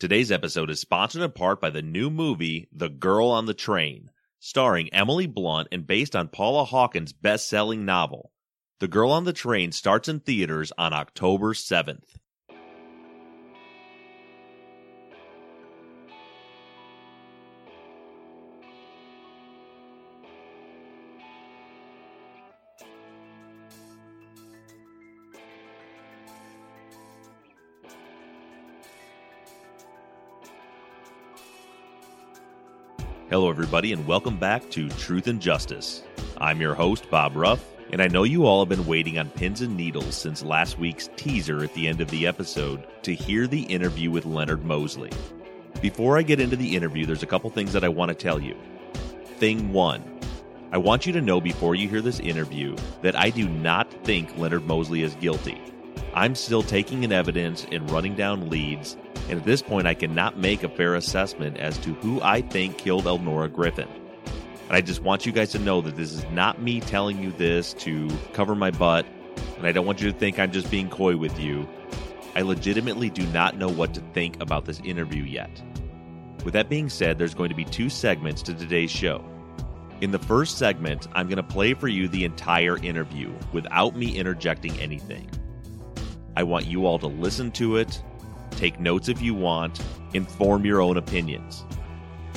Today's episode is sponsored in part by the new movie, The Girl on the Train, starring Emily Blunt and based on Paula Hawkins' best selling novel. The Girl on the Train starts in theaters on October 7th. Hello, everybody, and welcome back to Truth and Justice. I'm your host, Bob Ruff, and I know you all have been waiting on pins and needles since last week's teaser at the end of the episode to hear the interview with Leonard Mosley. Before I get into the interview, there's a couple things that I want to tell you. Thing one, I want you to know before you hear this interview that I do not think Leonard Mosley is guilty. I'm still taking in evidence and running down leads, and at this point, I cannot make a fair assessment as to who I think killed Elnora Griffin. And I just want you guys to know that this is not me telling you this to cover my butt, and I don't want you to think I'm just being coy with you. I legitimately do not know what to think about this interview yet. With that being said, there's going to be two segments to today's show. In the first segment, I'm going to play for you the entire interview without me interjecting anything. I want you all to listen to it, take notes if you want, inform your own opinions.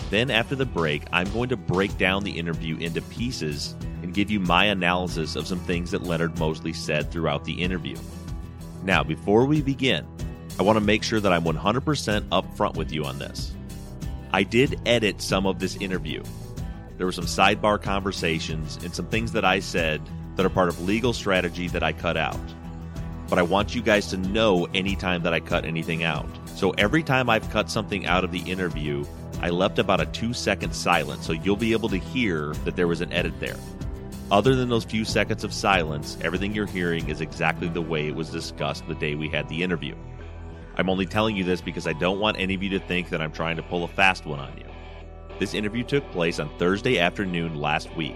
Then, after the break, I'm going to break down the interview into pieces and give you my analysis of some things that Leonard Mosley said throughout the interview. Now, before we begin, I want to make sure that I'm 100% upfront with you on this. I did edit some of this interview. There were some sidebar conversations and some things that I said that are part of legal strategy that I cut out but I want you guys to know anytime that I cut anything out. So every time I've cut something out of the interview, I left about a two second silence, so you'll be able to hear that there was an edit there. Other than those few seconds of silence, everything you're hearing is exactly the way it was discussed the day we had the interview. I'm only telling you this because I don't want any of you to think that I'm trying to pull a fast one on you. This interview took place on Thursday afternoon last week.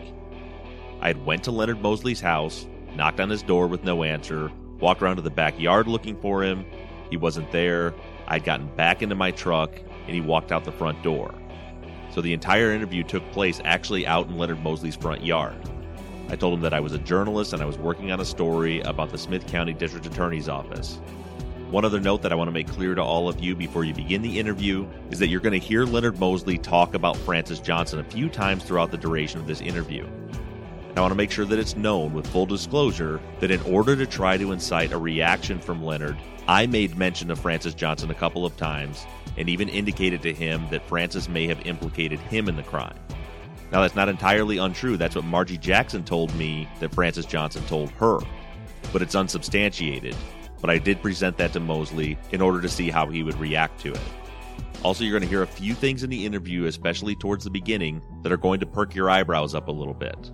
I had went to Leonard Mosley's house, knocked on his door with no answer, Walked around to the backyard looking for him. He wasn't there. I'd gotten back into my truck and he walked out the front door. So the entire interview took place actually out in Leonard Mosley's front yard. I told him that I was a journalist and I was working on a story about the Smith County District Attorney's Office. One other note that I want to make clear to all of you before you begin the interview is that you're going to hear Leonard Mosley talk about Francis Johnson a few times throughout the duration of this interview. I want to make sure that it's known with full disclosure that in order to try to incite a reaction from Leonard, I made mention of Francis Johnson a couple of times and even indicated to him that Francis may have implicated him in the crime. Now, that's not entirely untrue. That's what Margie Jackson told me that Francis Johnson told her, but it's unsubstantiated. But I did present that to Mosley in order to see how he would react to it. Also, you're going to hear a few things in the interview, especially towards the beginning, that are going to perk your eyebrows up a little bit.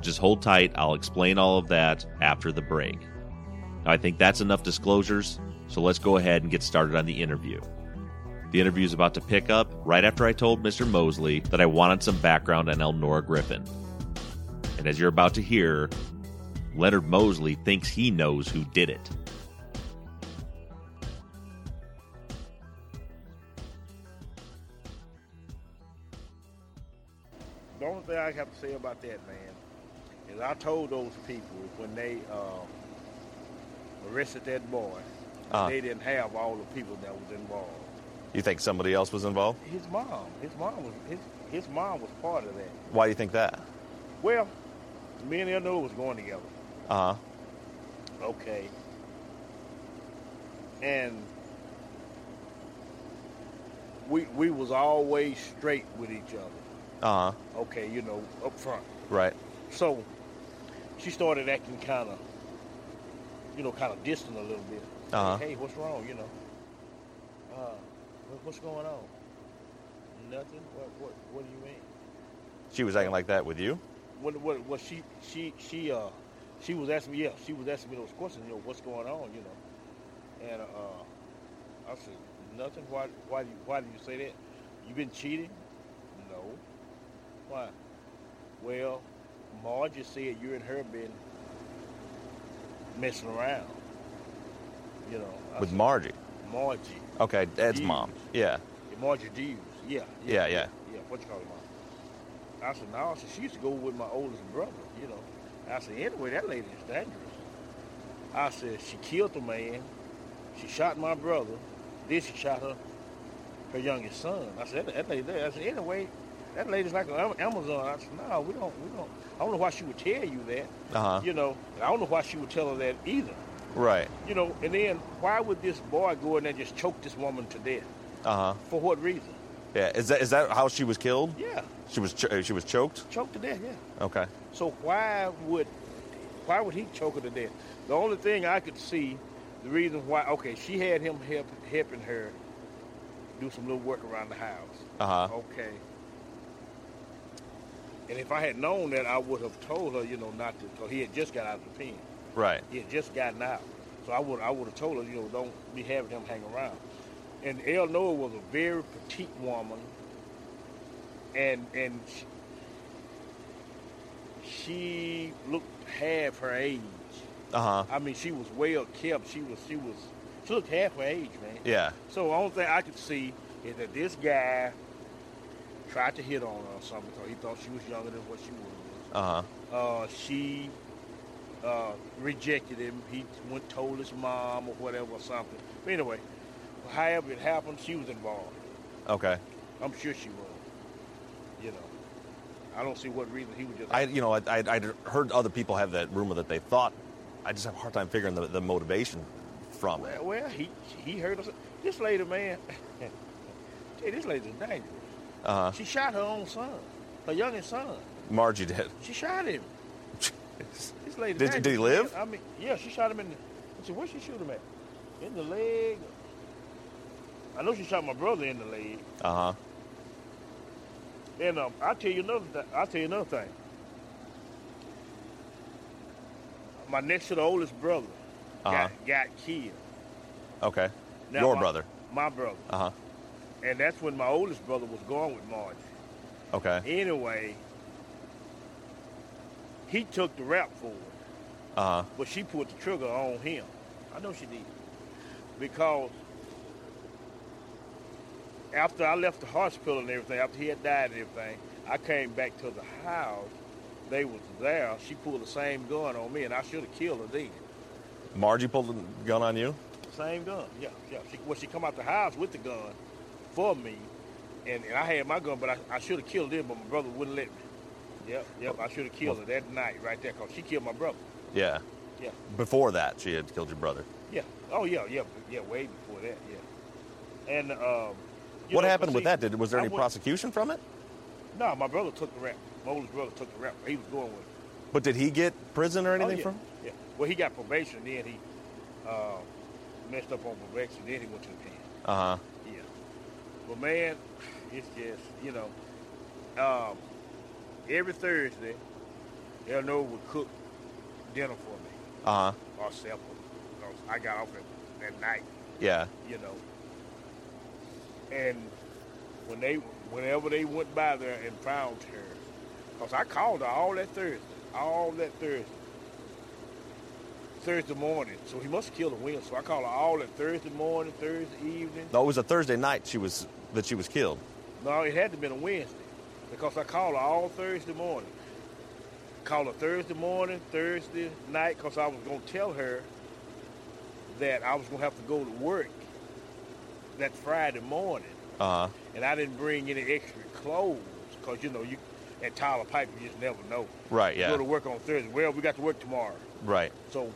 Just hold tight. I'll explain all of that after the break. Now, I think that's enough disclosures, so let's go ahead and get started on the interview. The interview is about to pick up right after I told Mr. Mosley that I wanted some background on Elnora Griffin. And as you're about to hear, Leonard Mosley thinks he knows who did it. The only thing I have to say about that, man, is I told those people when they uh, arrested that boy, Uh-huh. they didn't have all the people that was involved. You think somebody else was involved? His mom, his mom was his his mom was part of that. Why do you think that? Well, me and Eleanor was going together. Uh huh. Okay. And we we was always straight with each other. Uh huh. Okay, you know, up front. Right. So she started acting kind of, you know, kind of distant a little bit. Uh-huh. Hey, what's wrong? You know. Uh, What's going on? Nothing. What? What? What do you mean? She was acting like that with you? What? What? What? She? She? She? Uh, she was asking me. Yeah, she was asking me those questions. You know, what's going on? You know, and uh, I said nothing. Why? Why do you? Why do you say that? You been cheating? No. Why? Well, Margie said you and her been messing around. You know. I With said, Margie. Margie. Okay, Ed's mom. Yeah. Yeah, Margie Dews. Yeah. Yeah, yeah. Yeah, what you call her mom? I said, no. I said, she used to go with my oldest brother, you know. I said, anyway, that lady is dangerous. I said, she killed the man. She shot my brother. Then she shot her, her youngest son. I said, that, that lady there. I said, anyway, that lady's like an Amazon. I said, no, we don't, we don't. I don't know why she would tell you that. Uh huh. You know, I don't know why she would tell her that either. Right. You know, and then why would this boy go in there and just choke this woman to death? Uh huh. For what reason? Yeah. Is that is that how she was killed? Yeah, She was ch- she was choked. choked to death. Yeah. Okay. So why would why would he choke her to death? The only thing I could see, the reason why, okay, she had him help, helping her do some little work around the house. Uh huh. Okay. And if I had known that, I would have told her, you know, not to, because he had just got out of the pen. Right. He had just gotten out. So I would I would have told her, you know, don't be having him hang around. And Eleanor was a very petite woman, and and she, she looked half her age. Uh huh. I mean, she was well kept. She was she was she looked half her age, man. Yeah. So the only thing I could see is that this guy tried to hit on her or something because he thought she was younger than what she was. Uh huh. Uh, she uh, rejected him. He went told his mom or whatever or something. But anyway, however it happened, she was involved. Okay. I'm sure she was. You know, I don't see what reason he would just. I you know I I I'd heard other people have that rumor that they thought. I just have a hard time figuring the, the motivation from it. well, well, he he heard us. This lady, man. Hey, this lady's dangerous. Uh. She shot her own son, her youngest son. Margie did. She shot him. This lady. Did- did he live? I mean, yeah, she shot him in the. Said, where she shoot him at? In the leg. I know she shot my brother in the leg. Uh huh. And um, I'll tell you another. Th- I'll tell you another thing. My next to the oldest brother Uh-huh. got, got killed. Okay. Now, Your my- brother. My brother. Uh huh. And that's when my oldest brother was going with Margie. Okay. Anyway, he took the rap for it. Uh huh. but she put the trigger on him. I know she did. Because after I left the hospital and everything, after he had died and everything, I came back to the house. They was there. She pulled the same gun on me, and I should have killed her then. Margie pulled the gun on you. Same gun. Yeah, yeah. She, well, she come out the house with the gun for me, and, and I had my gun, but I, I should have killed her, but my brother wouldn't let me. Yep, yep. I should have killed her that night right there, cause she killed my brother. Yeah. Yeah. Before that, she had killed your brother. Yeah. Oh yeah, yeah, yeah. Way before that, yeah. And um, what know, happened but with see, that? Did was there I any went- prosecution from it? No, my brother took the rap. My oldest brother took the rap. He was going with. it. But did he get prison or anything oh, yeah. from? Yeah. Well, he got probation. Then he uh, messed up on probation. And then he went to the pen. Uh huh. But man, it's just you know, um, every Thursday, Eleanor would cook dinner for me Uh huh. or supper. 'cause I got off at, that night. Yeah. you know. And when they, whenever they went by there and found her, because I called her all that Thursday, all that Thursday, Thursday morning. So he must kill killed a win. So I called her all that Thursday morning, Thursday evening. No, it was a Thursday night. She was that she was killed. No, it had to have been a Wednesday because I called her all Thursday morning. Called her Thursday morning, Thursday night, because I was going to tell her that I was going to have to go to work that Friday morning. Uh huh. and I didn't bring any extra clothes because you know you at Tyler Pipe you just never know. Right. You Yeah. go to work on Thursday. Well, we got to work tomorrow, Right. so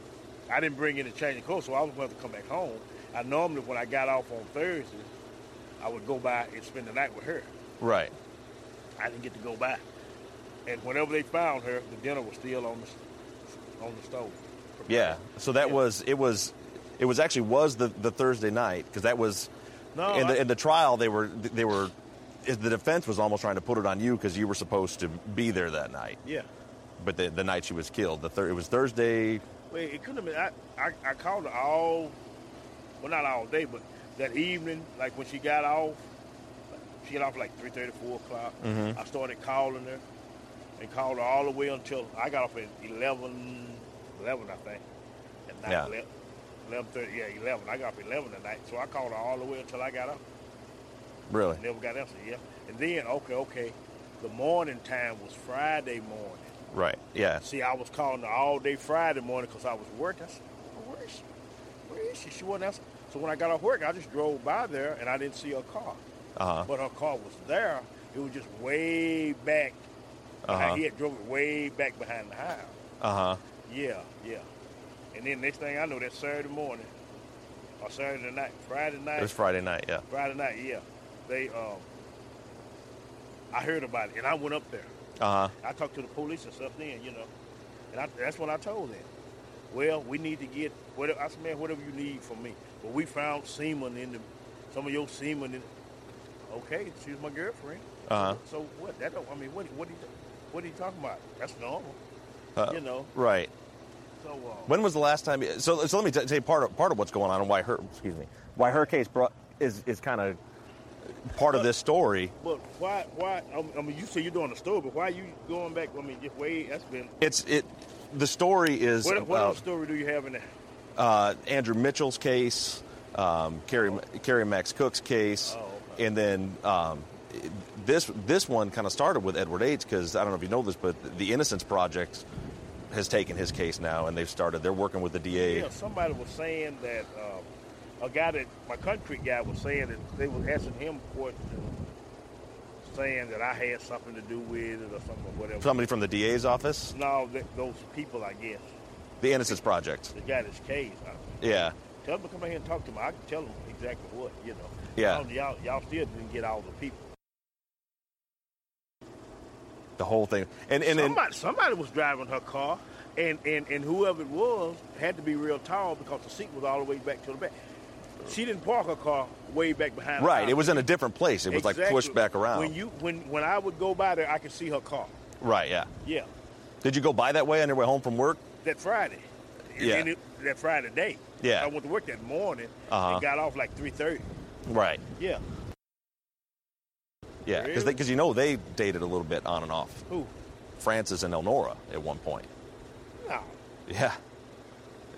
I didn't bring any change of clothes, so I was going to come back home. I normally when I got off on Thursday, I would go by and spend the night with her. Right. I didn't get to go by, and whenever they found her, the dinner was still on the on the stove. Yeah. So that Yeah. was it was it was actually was the the Thursday night because that was No, in the in the trial they were they were the defense was almost trying to put it on you because you were supposed to be there that night. Yeah. But the, the night she was killed, the thir- it was Thursday. Wait, it couldn't have been. I, I, I called her all, well, not all day, but that evening, like when she got off, she got off like 3.30, 4 o'clock. Mm-hmm. I started calling her and called her all the way until I got off at 11, 11 I think, at night. Yeah. 11, 11.30, yeah, 11. I got off at 11 at night, so I called her all the way until I got off. Really? Never got answered, yeah. And then, okay, okay, the morning time was Friday morning. Right. Yeah. See, I was calling her all day Friday morning because I was working. I said, "Oh, where is she? Where is she? She wasn't answering. So when I got off work, I just drove by there and I didn't see her car. Uh-huh. But her car was there. It was just way back. Uh-huh. He had drove it way back behind the house. Uh huh. Yeah, yeah. And then next thing I know, that Saturday morning or Saturday night, Friday night, It was Friday night. Yeah. Friday night, yeah. They, um, I heard about it and I went up there. Uh huh. I talked to the police and stuff then, you know. And I, that's what I told them. Well, we need to get whatever. I said, man, whatever you need from me. But we found semen in the, some of your semen in. Okay, she's my girlfriend. Uh-huh. So what? That don't. I mean, what? What he? What are you talking about? That's normal. Uh, you know. Right. So uh, When was the last time? So, so let me tell you part of part of what's going on and why her excuse me why her case brought is is kind of part of this story. But why? Why? I mean- you say you're doing the story, but why are you going back? I mean, just way. That's been. It's it. The story is What, what story do you have in there? uh, Andrew Mitchell's case, um, Kerry Kerry Max Cook's case, Oh, okay. and then um, this this one kind of started with Edward Ates because I don't know if you know this, but the Innocence Project has taken his case now, and they've started. They're working with the DA. Yeah, somebody was saying that um, a guy that my country guy was saying that they was asking him questions, saying that I had something to do with it or something or whatever. Somebody from the DA's office, no, th- those people, I guess, the Innocence Project. that got his case. I, Yeah, tell them to come in here and talk to me. I can tell them exactly what you know. Yeah. Y'all, y'all, y'all still didn't get all the people. the whole thing, and and somebody, somebody was driving her car, and, and, and whoever it was had to be real tall because the seat was all the way back to the back. She didn't park her car way back behind. right, it was in a different place. It was like pushed back around. When you when when I would go by there, I could see her car. right, yeah. Yeah, Did you go by that way on your way home from work? that Friday. Yeah. It, that Friday day. Yeah. I went to work that morning Uh-huh. and got off like three thirty. Right. Yeah. Yeah, because Really? you know they dated a little bit on and off. Who? Francis and Elnora at one point. No. Yeah.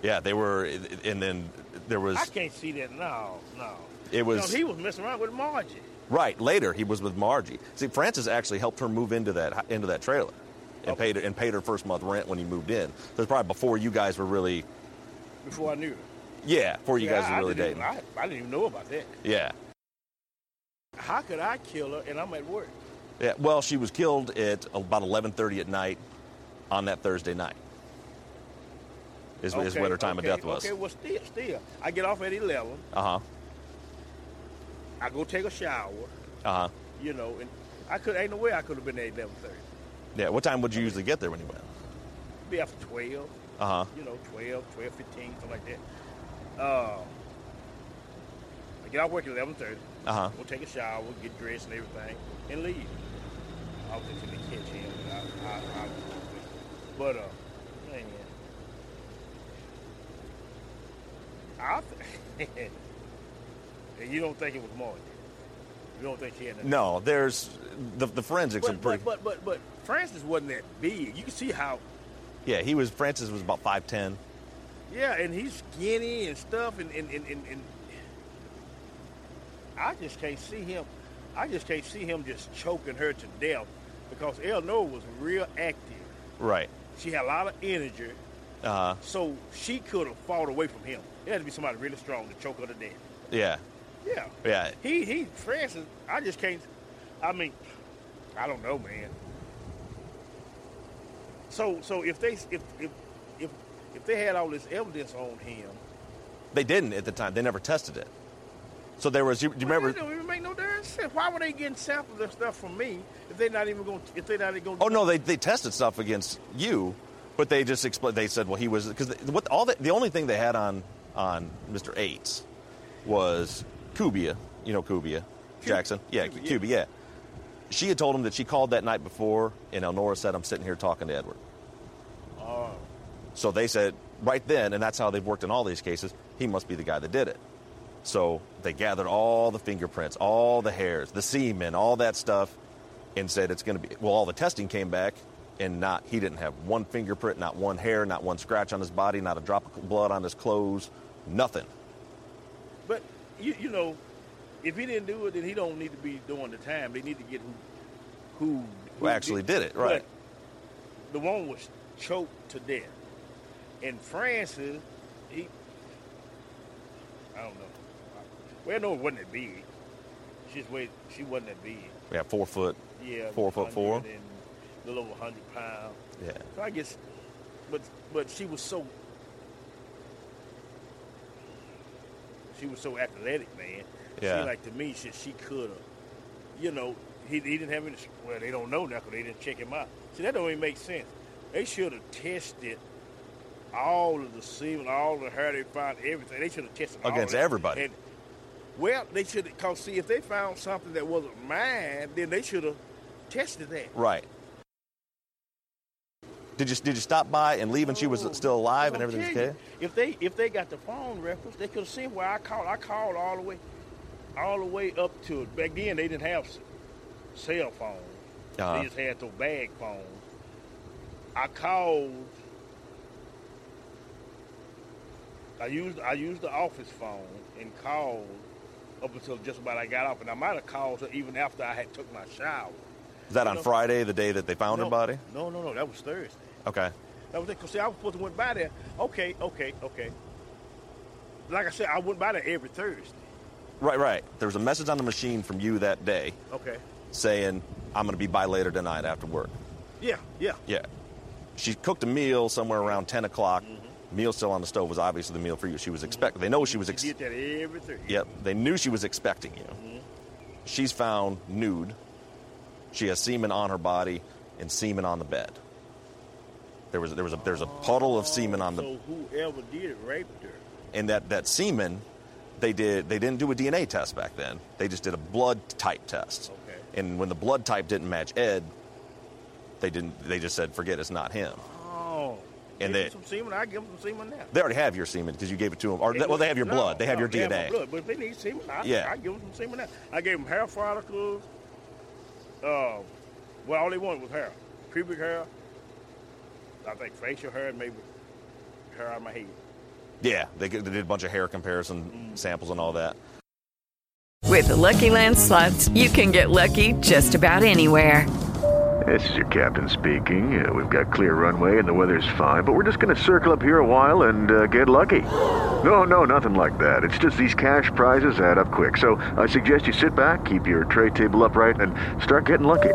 Yeah, they were, and then there was I can't see that. No, no. It was- No, he was messing around with Margie. right later. He was with Margie. See, Francis actually helped her move into that into that trailer, and paid and paid her first month rent when he moved in. So it's probably before you guys were really, Before I knew her. yeah, before you Yeah, guys I, were really dating. even- I, I didn't even know about that. Yeah, How could I kill her and I'm at work? yeah. Well, she was killed at about eleven thirty at night on that Thursday night. Is, is what her time okay, of death was. Okay, well, still, still. I get off at 11. Uh huh. I go take a shower, Uh huh. you know, and I could, ain't no way I could have been there at 11.30. Yeah. What time would you usually get there when you went? Be after 12, Uh huh. you know, 12, 12, 15, something like that. Uh, I get off work at 11.30. Uh huh. Go take a shower, get dressed and everything, and leave. I was thinking to catch him, but I, I, I But, uh, man. I th- and you don't think it was Margie? You don't think she had? No, there's the the forensics are pretty. but, but, but, but Francis wasn't that big. You can see how, yeah, he was. Francis was about five ten. yeah, and he's skinny and stuff, and, and, and, and, and I just can't see him. I just can't see him just choking her to death because Eleanor was real active. Right. She had a lot of energy, Uh-huh. so she could have fought away from him. It had to be somebody really strong to choke her to death. yeah. Yeah. Yeah. He he Francis, I just can't I mean, I don't know, man. So so if they if if if if they had all this evidence on him, They didn't at the time. They never tested it. So there was. You, do you well, remember? that don't even make no darn sense. Why were they getting samples of stuff from me if they're not even going? If they're not even going? Oh no, they they tested stuff against you, but they just explained. They said, well, he was because what all the, the only thing they had on on Mr. Ates was cubia, you know Kubia. Jackson. Yeah, yeah. Yeah. She had told him that she called that night before, and Elnora said, I'm sitting here talking to Edward. Oh, So they said right then, and that's how they've worked in all these cases, he must be the guy that did it. So they gathered all the fingerprints, all the hairs, the semen, all that stuff, and said it's going to be. Well, all the testing came back, and not he didn't have one fingerprint, not one hair, not one scratch on his body, not a drop of blood on his clothes, nothing. but you, you know, if he didn't do it, then he don't need to be doing the time. They need to get who, who, Who actually did it, right. But the one was choked to death. And Francis, he, I don't know. Well, no, it wasn't that big. She's way, she wasn't that big. Yeah, four foot. Yeah, Four foot four? 100 and a little over hundred pounds. Yeah. So I guess, but but she was so she was so athletic, man. Yeah. She like to me, she she could have, you know, he, he didn't have any. Well, they don't know now because they didn't check him out. See, that don't even make sense. They should have tested all of the semen, all the hair they found, everything. They should have tested Against everybody. And, well, they should have. Cause see, if they found something that wasn't mine, then they should have tested that. Right. Did you did you stop by and leave and she was Oh, still alive and I'm everything's telling okay? If they if they got the phone records, they could have seen where I called. I called all the way, all the way up to it. Back then, they didn't have cell phones. Uh-huh. They just had those bag phones. I called. I used I used the office phone and called up until just about I got off, and I might have called her even after I had took my shower. Is that on. Friday, the day that they found no, her body? No, no, no. That was Thursday. Okay. That was it. Cause see, I was supposed to went by there. Okay, okay, okay. Like I said, I went by there every Thursday. Right, right. There was a message on the machine from you that day Okay. saying, I'm going to be by later tonight after work. Yeah, yeah. Yeah. She cooked a meal somewhere around 10 o'clock. Mm-hmm. Meal still on the stove was obviously the meal for you. She was expecting. They know she was. She Ex- did that every Thursday. Yep. They knew she was expecting you. Mm-hmm. She's found nude. She has semen on her body and semen on the bed. There was there was a there's a puddle of semen on the So whoever did it raped her. and that that semen they did they didn't do a DNA test back then. They just did a blood type test. Okay. And when the blood type didn't match Ed, they didn't they just said forget it's not him. Oh. And they- some semen. I give them some semen now. They already have your semen because you gave it to them. Or well, they have your No, blood. They have no, your they have DNA. blood, but if they need semen, I, Yeah. I give them some semen now. I gave them hair follicles. Uh, well, all they wanted was hair, pubic hair. I think facial hair and maybe hair out of my head. Yeah, they, they did a bunch of hair comparison samples and all that. With the Lucky Land slots, you can get lucky just about anywhere. This is your captain speaking. Uh, we've got clear runway and the weather's fine, but we're just going to circle up here a while and uh, get lucky. No, no, nothing like that. It's just these cash prizes add up quick. So I suggest you sit back, keep your tray table upright, and start getting lucky.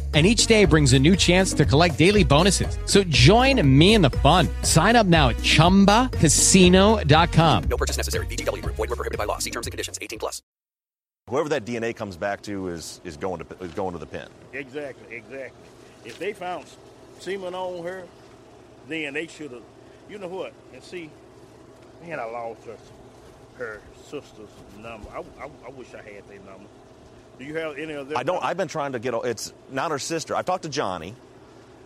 And each day brings a new chance to collect daily bonuses. So join me in the fun. Sign up now at chumbacasino.com. No purchase necessary. VGW Group. Void were prohibited by law. See terms and conditions. 18 plus. Whoever that DNA comes back to is is going to is going to the pen. Exactly, exactly. If they found semen on her, then they should have. You know what? And see, man, I lost her, her sister's number. I, I, I wish I had their number. Do you have any of their? I don't. I've been trying to get. It's not her sister. I've talked to Johnny,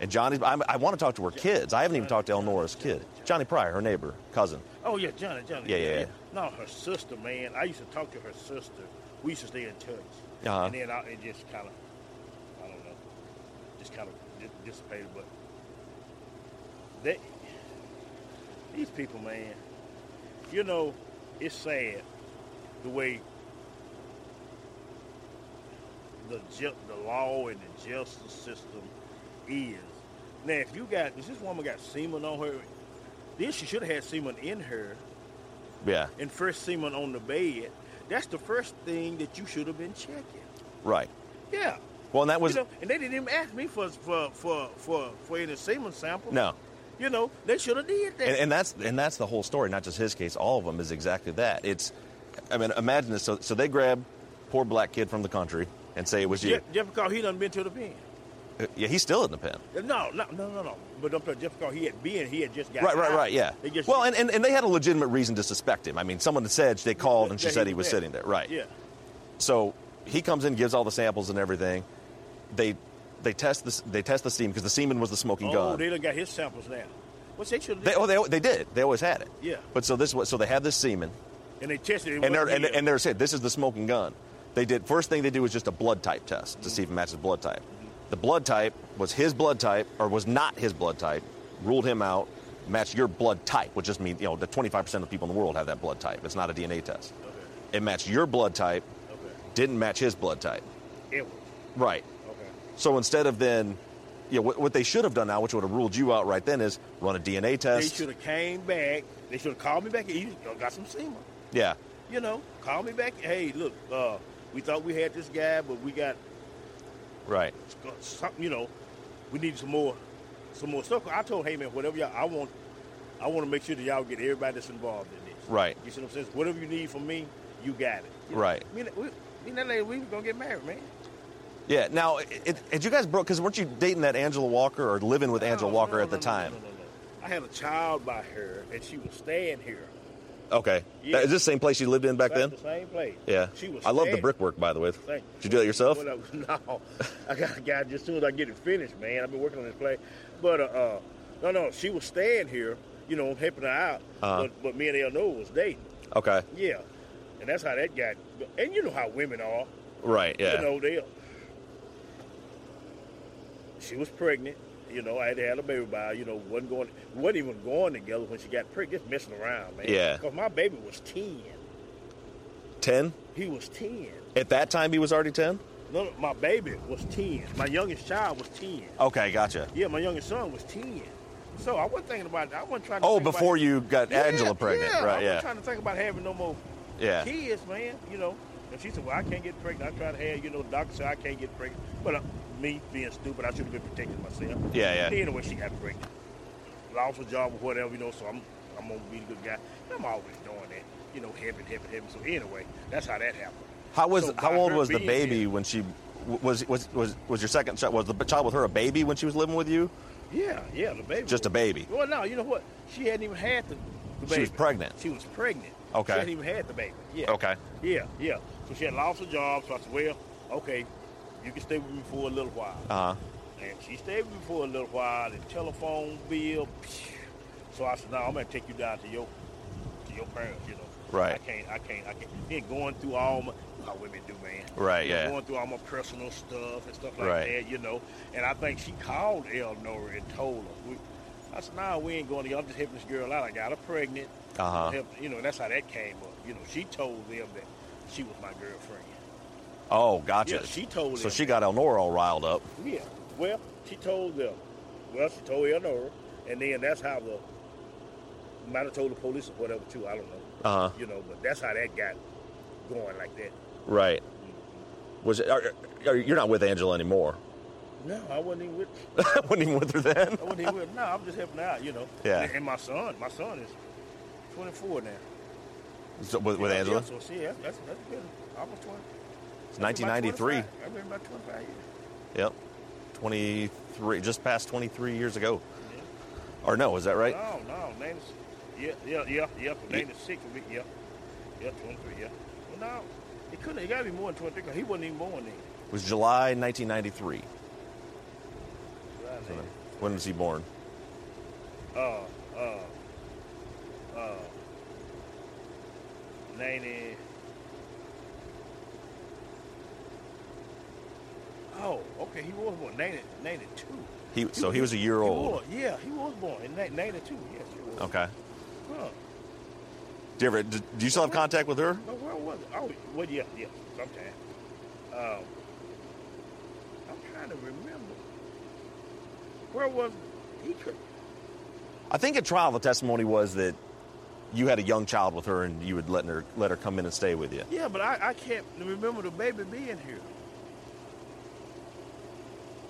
and Johnny. I, I want to talk to her kids. I haven't even talked to Elnora's kid, Johnny Pryor, her neighbor, cousin. Oh yeah, Johnny, Johnny. Yeah, yeah, yeah. No, her sister, man. I used to talk to her sister. We used to stay in touch. Uh-huh. And then I, it just kind of, I don't know, just kind of dissipated. But they, these people, man. You know, it's sad the way the ju- the law and the justice system is. Now, if you got, if this woman got semen on her, then she should have had semen in her Yeah. and first semen on the bed. that's the first thing that you should have been checking. Right. Yeah. Well, and that was you know, and they didn't even ask me for for for for for any semen sample. no. You know, they should have did that. And, and that's and that's the whole story, not just his case. All of them is exactly that. It's, I mean, imagine this. So, so they grab poor black kid from the country and say it was you. just because he done been to the pen. Uh, Yeah, he's still in the pen. No, no, no, no, no. But I'm just because he had been, he had just got Right, right, out. right. Yeah. They just, Well, and, and, and they had a legitimate reason to suspect him. I mean, someone said they called and she said he was sitting there. Right. Yeah. So he comes in, gives all the samples and everything. They they test the they test the semen because the semen was the smoking gun. Oh, gun. they done got his samples now. What's they should have. They, oh, they, they did. They always had it. Yeah. But so this was so they had this semen, and they tested it. and they're wasn't and, him. and they're saying this is the smoking gun. They did first thing they do was just a blood type test to see if it matches blood type. The blood type was his blood type or was not his blood type. Ruled him out. Matched your blood type, which just means you know the 25% of people in the world have that blood type. It's not a DNA test. It matched your blood type. Okay. Didn't match his blood type. It. Right. Okay. So instead of then, you know, what, what they should have done now, which would have ruled you out right then, is run a DNA test. They should have came back. They should have called me back. You got some semen. Yeah. You know, call me back. Hey, look, uh, we thought we had this guy, but we got Right. something. You know, we need some more, some more stuff. I told, hey man, whatever y'all, I want, I want to make sure that y'all get everybody that's involved in this. Right. You see what I'm saying? Whatever you need from me, you got it. You know, Right. Me, and- we, me and that lady, we was gonna get married, man. Yeah. Now, it, it, had you guys broke? Because weren't you dating that Angela Walker or living with Angela No, Walker no, at the no, no, time? No, no, no, no. I had a child by her, and she was staying here. Okay. Yeah. Is this the same place you lived in back then? The same place. Yeah. She was. I love the brickwork, by the way. Thank you. Did you do that yourself? Well, no, I got a guy just as soon as I get it finished, man. I've been working on this play, but uh, uh no, no, she was staying here, you know, helping her out. Uh-huh. But, but me and Eleanor was dating. Okay. Yeah, and that's how that got. And you know how women are. Right. Yeah. You know they. She was pregnant. You know, I had to have a baby by. You know, wasn't going, wasn't even going together when she got pregnant. Just messing around, man. Yeah. Because my baby was ten. Ten. He was ten. At that time, he was already ten. No, no, my baby was ten. My youngest child was ten. Okay. Gotcha. Yeah, my youngest son was ten. So I wasn't thinking about. I wasn't trying. to Oh, think about- before you got Yeah, Angela pregnant, yeah, right? I Yeah. wasn't trying to think about having no more Yeah. kids, man. You know. And she said, "Well, I can't get pregnant. I tried to have, you know, the doctor said I can't get pregnant." But uh, me being stupid, I should have been protecting myself. Yeah, yeah. Anyway, she got pregnant. Lost her job or whatever, you know. So I'm, I'm gonna be the good guy. I'm always doing that, you know, helping, helping, helping. So anyway, that's how that happened. How was So how old was the baby here- when she was was was was your second child? Was the child with her a baby when she was living with you? Yeah, yeah, the baby. Just a baby. Well, no, you know what? She hadn't even had the, the baby. She was pregnant. She was pregnant. Okay. She hadn't even had the baby. Yeah. Okay. Yeah, yeah. So she had lost her job. So I said, well, okay, you can stay with me for a little while. Uh huh. And she stayed with me for a little while. The telephone bill. So I said, no, I'm gonna take you down to your to your parents. You know. Right. I can't. I can't. I can't. Then going through all my how women do, man. Right, You know, yeah. Going through all my personal stuff and stuff like Right. that, you know. And I think she called Eleanor and told her. We, I said, nah, we ain't going to. I'm just helping this girl out. I got her pregnant. Uh-huh. Help- You know, that's how that came up. You know, she told them that she was my girlfriend. Oh, gotcha. Yeah, she told So them she got Elnora all riled up. Yeah. Well, she told them. Well, she told Eleanor, and then that's how the might have told the police or whatever too. I don't know. Uh huh. You know, but that's how that got going like that. Right. Was it? Are, are, you're not with Angela anymore? No, I wasn't even with. I wasn't even with her then. I wasn't even with. No, I'm just helping out. You know. Yeah. And, and my son, my son is 24 now. So, with, with Yeah, Angela, Yeah, so see, that's, that's, that's good. Almost 20. It's 1993. I've been about 25 years. Yep. 23, just past 23 years ago. Or no, is that right? No, no, 90, yeah, yeah, yeah, yeah. 96 would be, yeah, yeah, 23, yeah. Well, no, it couldn't. It got to be more than 23 because he wasn't even born then. It was July 1993. Right, So when was he born? Uh, uh, uh, 90. Oh, okay. He was born 90, 92. He so he was a year old. was, yeah, he was born in ni- 92. Yes, he was. Okay. Huh. Do you ever? Do, do you still have contact with her? No, where was it? Oh, well, yeah, yeah, sometime. Um, I'm trying to remember. Where was he? Could, I think at trial the testimony was that you had a young child with her and you would let her let her come in and stay with you. Yeah, but I, I can't remember the baby being here.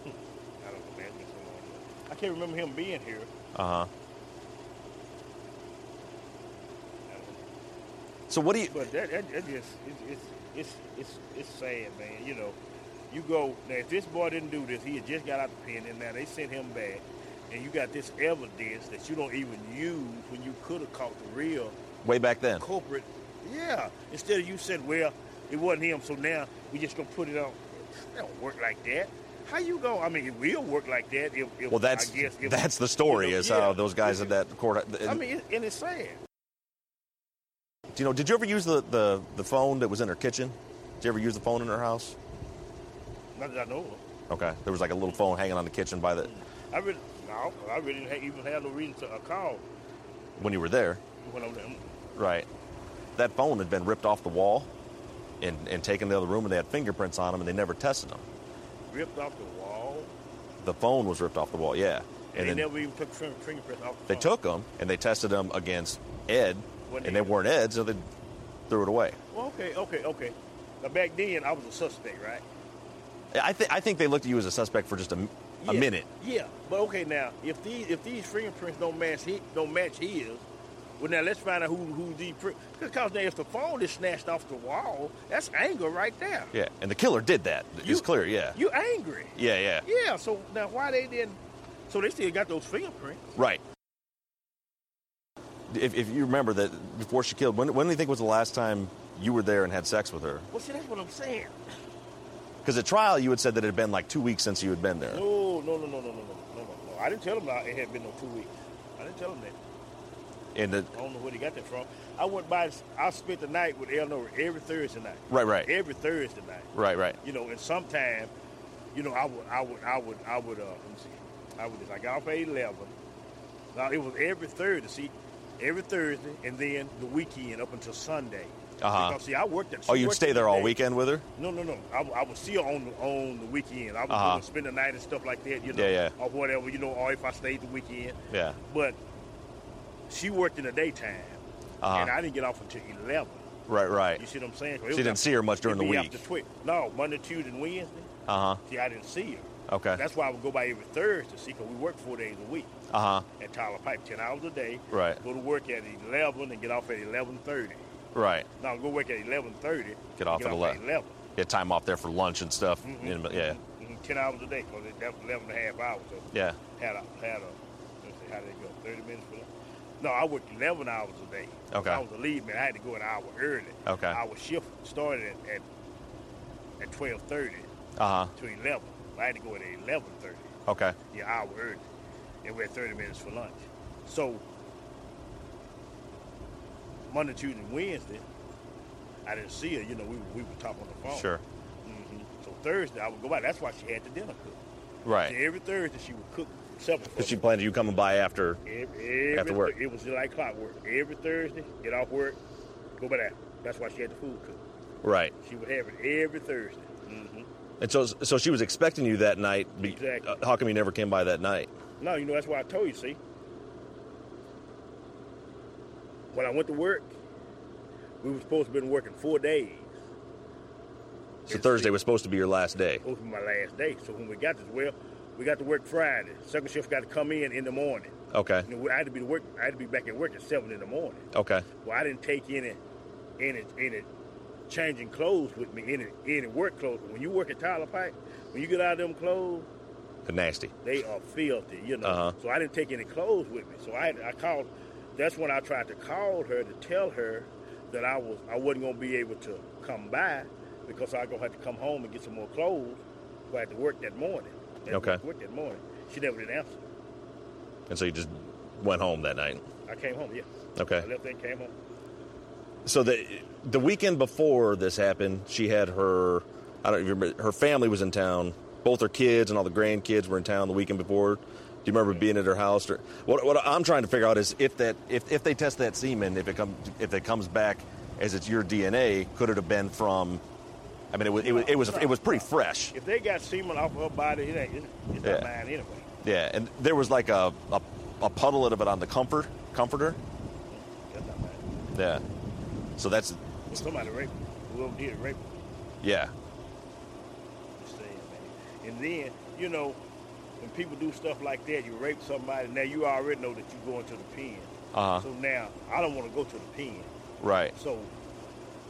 Hmm. I don't know, man. it's been so long. I can't remember him being here. Uh huh. I don't know. So what do you? But that, that, that just it's, it's it's it's it's sad, man. You know, you go now. If this boy didn't do this, he had just got out the pen, and now they sent him back, and you got this evidence that you don't even use when you could have caught the real Way back then. culprit. Yeah. Instead of you said, well, it wasn't him, so now we just gonna put it on. It don't work like that. How you go? I mean, it will work like that if. if Well, that's I guess if, that's the story. you know, is yeah. how those guys at that court. I mean, and it's sad. Do you know? Did you ever use the, the, the phone that was in her kitchen? Did you ever use the phone in her house? Not that I know. of. Okay, there was like a little phone hanging on the kitchen by the I really no, I really didn't even have no reason to uh, call when you were there. when I was there. Right. That phone had been ripped off the wall and, and taken to the other room, and they had fingerprints on them, and they never tested them. Ripped off the wall. The phone was ripped off the wall, yeah. And, And they then never even took fingerprints off the they phone. took them and they tested them against Ed, Wasn't and they weren't Ed, so they threw it away. Well, okay, okay, okay. Now back then, I was a suspect, right? I think I think they looked at you as a suspect for just a, a Yeah, minute. Yeah, but okay, now if these if these fingerprints don't match he don't match his, well now let's find out who who print because now if the phone is snatched off the wall, that's anger right there. Yeah, and the killer did that. You- it's clear, yeah. You angry? yeah, yeah. Yeah. So now why they didn't? So they still got those fingerprints. Right. If, if you remember that before she killed, when, when do you think was the last time you were there and had sex with her? Well, see, that's what I'm saying. Because at trial, you had said that it had been like two weeks since you had been there. No, no, no, no, no, no, no, no, no, no. I didn't tell that it had been no two weeks. I didn't tell him that. And the, I don't know where he got that from. I went by. I spent the night with Eleanor every Thursday night. Right, right. Every Thursday night. right, right. You know, and sometime, you know, I would, I would, I would, I would. Uh, let me see. I would just. I got off at eleven. Now it was every Thursday. See, every Thursday, and then the weekend up until Sunday. Uh-huh. Because see, I worked at. Oh, you'd stay there all day. weekend with her? No, no, no. I, I would see her on the, on the weekend. I would Uh-huh. spend the night and stuff like that. You know, Yeah, yeah. or whatever. You know, or if I stayed the weekend. Yeah. But she worked in the daytime, Uh-huh. and I didn't get off until eleven. Right, right. You see what I'm saying? 'Cause it So you was didn't after- see her much during the week? After twi- no, Monday, Tuesday, and Wednesday. Uh huh. See, I didn't see her. Okay. That's why I would go by every Thursday, to see, because we work four days a week Uh huh. at Tyler Pipe, 10 hours a day. Right. Go to work at 11 and get off at 11.30. Right. Now, go work at 11.30. Get off get at off 11. 11. Get time off there for lunch and stuff. Mm-hmm. Know, yeah. Mhm, 10 hours a day, because that's 11 and a half hours. So Yeah. had a, had a, let's see, how did it go? 30 minutes for that? No, I worked 11 hours a day. Okay. I was a lead man. I had to go an hour early. Okay. Our shift started at, at, at 12.30 Uh huh. to 11. I had to go at 11.30. Okay. Yeah, hour early. And we had 30 minutes for lunch. So, Monday, Tuesday, Wednesday, I didn't see her. You know, we, we would talk on the phone. Sure. hmm So Thursday, I would go by. That's why she had the dinner cooked. Right. every Thursday, she would cook Because she planned you coming by after. Every, After work. It was like clockwork. Every Thursday, get off work, go by that. That's why she had the food cooked. Right. She would have it every Thursday. Mm-hmm. And so, so she was expecting you that night. Exactly. how come you never came by that night? No, you know, that's why I told you, see. When I went to work, we were supposed to have been working four days. So And Thursday see, was supposed to be your last day. supposed to be my last day. So when we got this, well, we got to work Friday. Second shift got to come in in the morning. Okay. You know, I had to be to work. I had to be back at work at seven in the morning. Okay. Well, I didn't take any, any, any changing clothes with me, any, any work clothes. When you work at Tyler Pipe, when you get out of them clothes, Nasty. they are filthy, you know. Uh-huh. So I didn't take any clothes with me. So I I called. That's when I tried to call her to tell her that I was I wasn't gonna be able to come by because I gonna have to come home and get some more clothes. I had to work that morning. To Okay. Work that morning. She never did answer. And so you just went home that night. I came home. Yeah. Okay. I left and came home. So the the weekend before this happened, she had her I don't remember her family was in town. Both her kids and all the grandkids were in town the weekend before. Do you remember being at her house? Or, what what I'm trying to figure out is if that if, if they test that semen, if it comes if it comes back as it's your DNA, could it have been from? I mean, it was it was it was, it was pretty fresh. If they got semen off her body, it ain't. It's, Yeah. not mine anyway. Yeah, and there was like a, a a puddle of it on the comfort comforter. That's not mine. Yeah. So that's Well, somebody raped. Whoever did it raped yeah. And then, you know, when people do stuff like that, you rape somebody, now you already know that you're going to the pen. Uh-huh. So now, I don't want to go to the pen. Right. So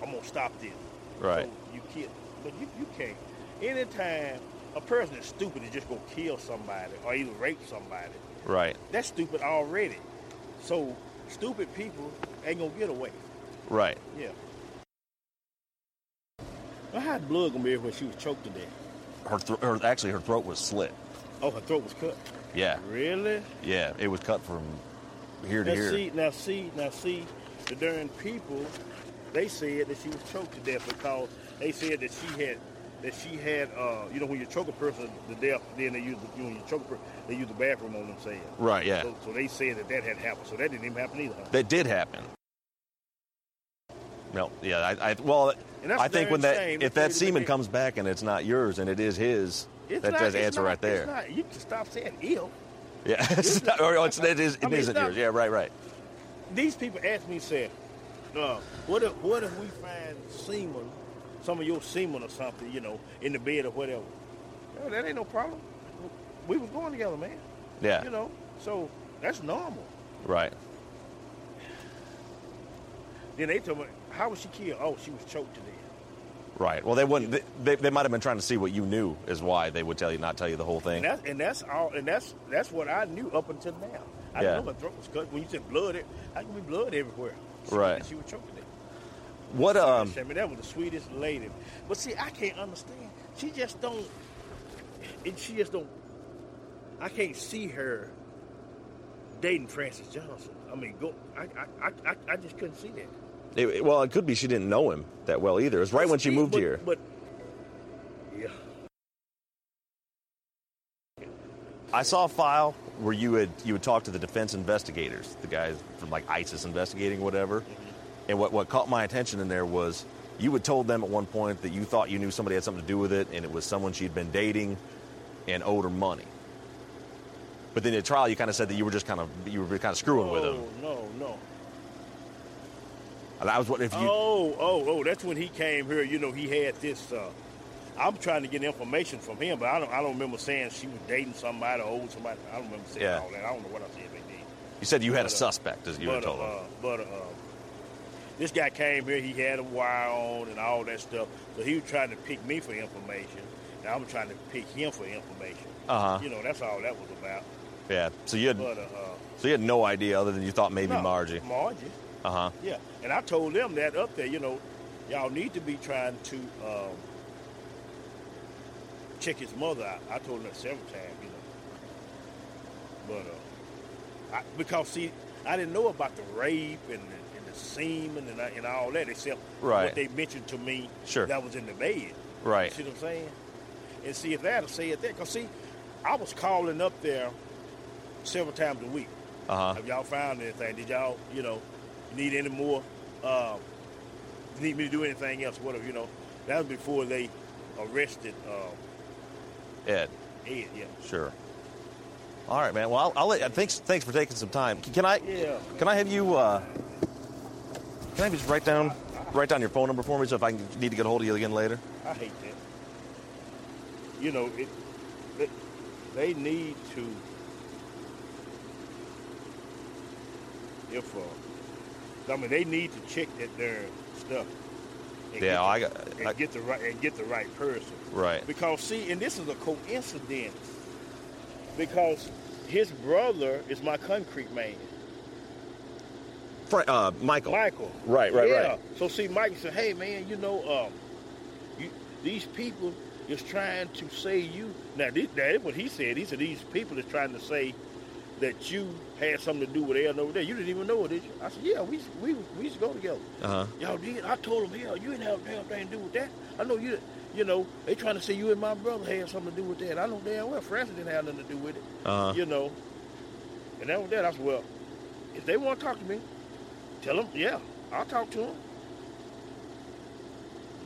I'm going to stop this. Right. So you can't, but you, you can't. Anytime a person is stupid is just to kill somebody or even rape somebody, Right. that's stupid already. So stupid people ain't going to get away. Right. Yeah. Well, how blood going to be everywhere she was choked to death? Her, thro- her actually her throat was slit. Oh, her throat was cut. Yeah. Really? Yeah. It was cut from here to Now here. see, now see, now see, the darn people, they said that she was choked to death because they said that she had, that she had, uh, you know, when you choke a person to death, then they use, the, you know, when you choke a person, they use the bathroom on themselves. Right. Yeah. So, so they said that that had happened. So that didn't even happen either. Huh? That did happen. No, yeah, I, I well, I think when that if that semen comes back and it's not yours and it is his, It's that not- does answer not- right there. It's not, you can stop saying ill. Yeah, it's not, or it's, it is, I it mean, isn't it's yours. Yeah, right, right. These people ask me, say, uh, what if what if we find semen, some of your semen or something, you know, in the bed or whatever? That ain't no problem. We was going together, man. Yeah, You know, so that's normal. right. Then they told me, how was she killed? Oh, she was choked to death. Right. Well, they wouldn't. They, they, they might have been trying to see what you knew, is why they would tell you not tell you the whole thing. And that's and that's all and that's that's what I knew up until now. I Yeah. know my throat was cut. When you said blood, it how can be blood everywhere? She, Right. She was to death. What um? I mean, that was the sweetest lady. But see, I can't understand. She just don't. It, she just don't. I can't see her dating Francis Johnson. I mean, go. I I, I, I- just couldn't see that. It, well, it could be she didn't know him that well either. It was right when she moved but- here. But yeah, I saw a file where you had you would talk to the defense investigators, the guys from like ISIS investigating whatever. And what what caught my attention in there was you had told them at one point that you thought you knew somebody had something to do with it, and it was someone she'd been dating and owed her money. But then at trial, you kind of said that you were just kind of you were kind of screwing with him. No, no, no. And I was wondering if you. Oh, oh, oh! That's when he came here. You know, he had this. Uh, I'm trying to get information from him, but I don't. I don't remember saying she was dating somebody or owed somebody. I don't remember saying Yeah. all that. I don't know what I said back then. You said you had a But, uh, suspect, as you but, told uh, him. but uh, this guy came here. He had a wire on and all that stuff. So he was trying to pick me for information, and I'm trying to pick him for information. Uh-huh. You know, that's all that was about. Yeah. So you had But uh, so you had no idea other than you thought maybe no, Margie. Margie. Uh huh. Yeah, and I told them that up there, you know, y'all need to be trying to um, check his mother out. I told them that several times, you know. But uh, I, because see, I didn't know about the rape and the, and the semen and, and all that, except Right. what they mentioned to me Sure. that was in the bed. Right. See what I'm saying? And see if that had said that, because see, I was calling up there several times a week. Uh huh. Have y'all found anything? Did y'all, you know, need any more? Um, need me to do anything else? Whatever, you know. That was before they arrested um, Ed. Ed. Yeah. Sure. All right, man. Well, I'll, I'll let. Thanks. Thanks for taking some time. Can I? Yeah. Can I have you? Uh, can I just write down write down your phone number for me so if I can, need to get a hold of you again later? I hate that. You know, it, it, they need to. If uh, I mean, they need to check that their stuff. Yeah, get I got- and I- get the right and get the right person. Right. Because see, and this is a coincidence. Because his brother is my concrete man, Fra- uh, Michael. Michael. Right, right, yeah. right. So see, Michael said, "Hey, man, you know, um, you, these people is trying to say you now. This, that's what he said. He said these people is trying to say that you had something to do with Aaron over there. You didn't even know it, did you? I said, yeah, we we we used to go together. Uh huh. Y'all did. I told him, hell, you didn't have damn thing to do with that. I know you. You know, they trying to say you and my brother had something to do with that. I know damn well Francis didn't have nothing to do with it. Uh-huh. You know, and that was that. I said, well, if they want to talk to me, tell them, yeah, I'll talk to them.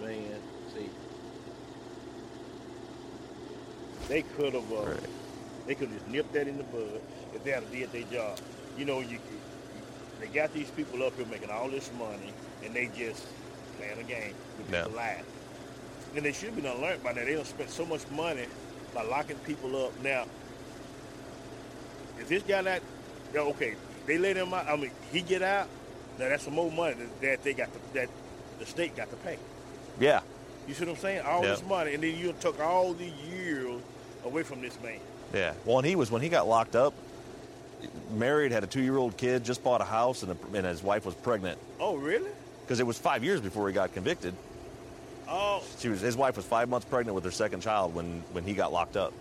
Man, see, they could have, uh, Right. they could have just nipped that in the bud if they had did their job. You know, you they got these people up here making all this money, and they just playing a game with Yeah. lives. And they should be done learned by now. They don't spend so much money by locking people up. Now, if this guy that, yeah, okay, they let him out. I mean, he get out. Now that's some more money that, that they got to, that the state got to pay. Yeah. You see what I'm saying? All Yeah. this money, and then you took all the years away from this man. Yeah. Well, and he was when he got locked up, married, had a two-year-old kid, just bought a house, and, and his wife was pregnant Oh, really? because it was five years before he got convicted. Oh, She was his wife was five months pregnant with her second child when when he got locked up.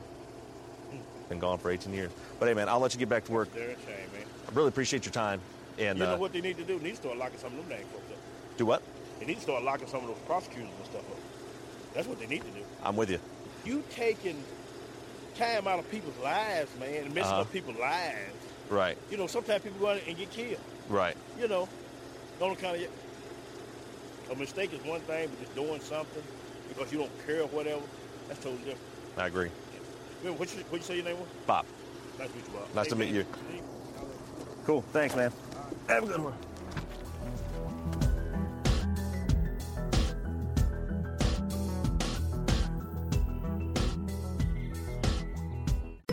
Been gone for 18 years. But hey, man, I'll let you get back to work. they're a shame, man. I really appreciate your time. And you know uh, what they need to do? They need to start locking some of them dang folks up. do what? They need to start locking some of those prosecutors and stuff up. That's what they need to do. I'm with you. You taking time out of people's lives, man, and messing Uh-huh. up people's lives. Right. You know, sometimes people go out and get killed. Right. You know, don't kind of. A mistake is one thing, but just doing something because you don't care or whatever, that's totally different. I agree. What you, what you say your name was? Bob. Nice to meet you, Bob. Nice to meet man. you. Cool. Thanks, man. Have a good one.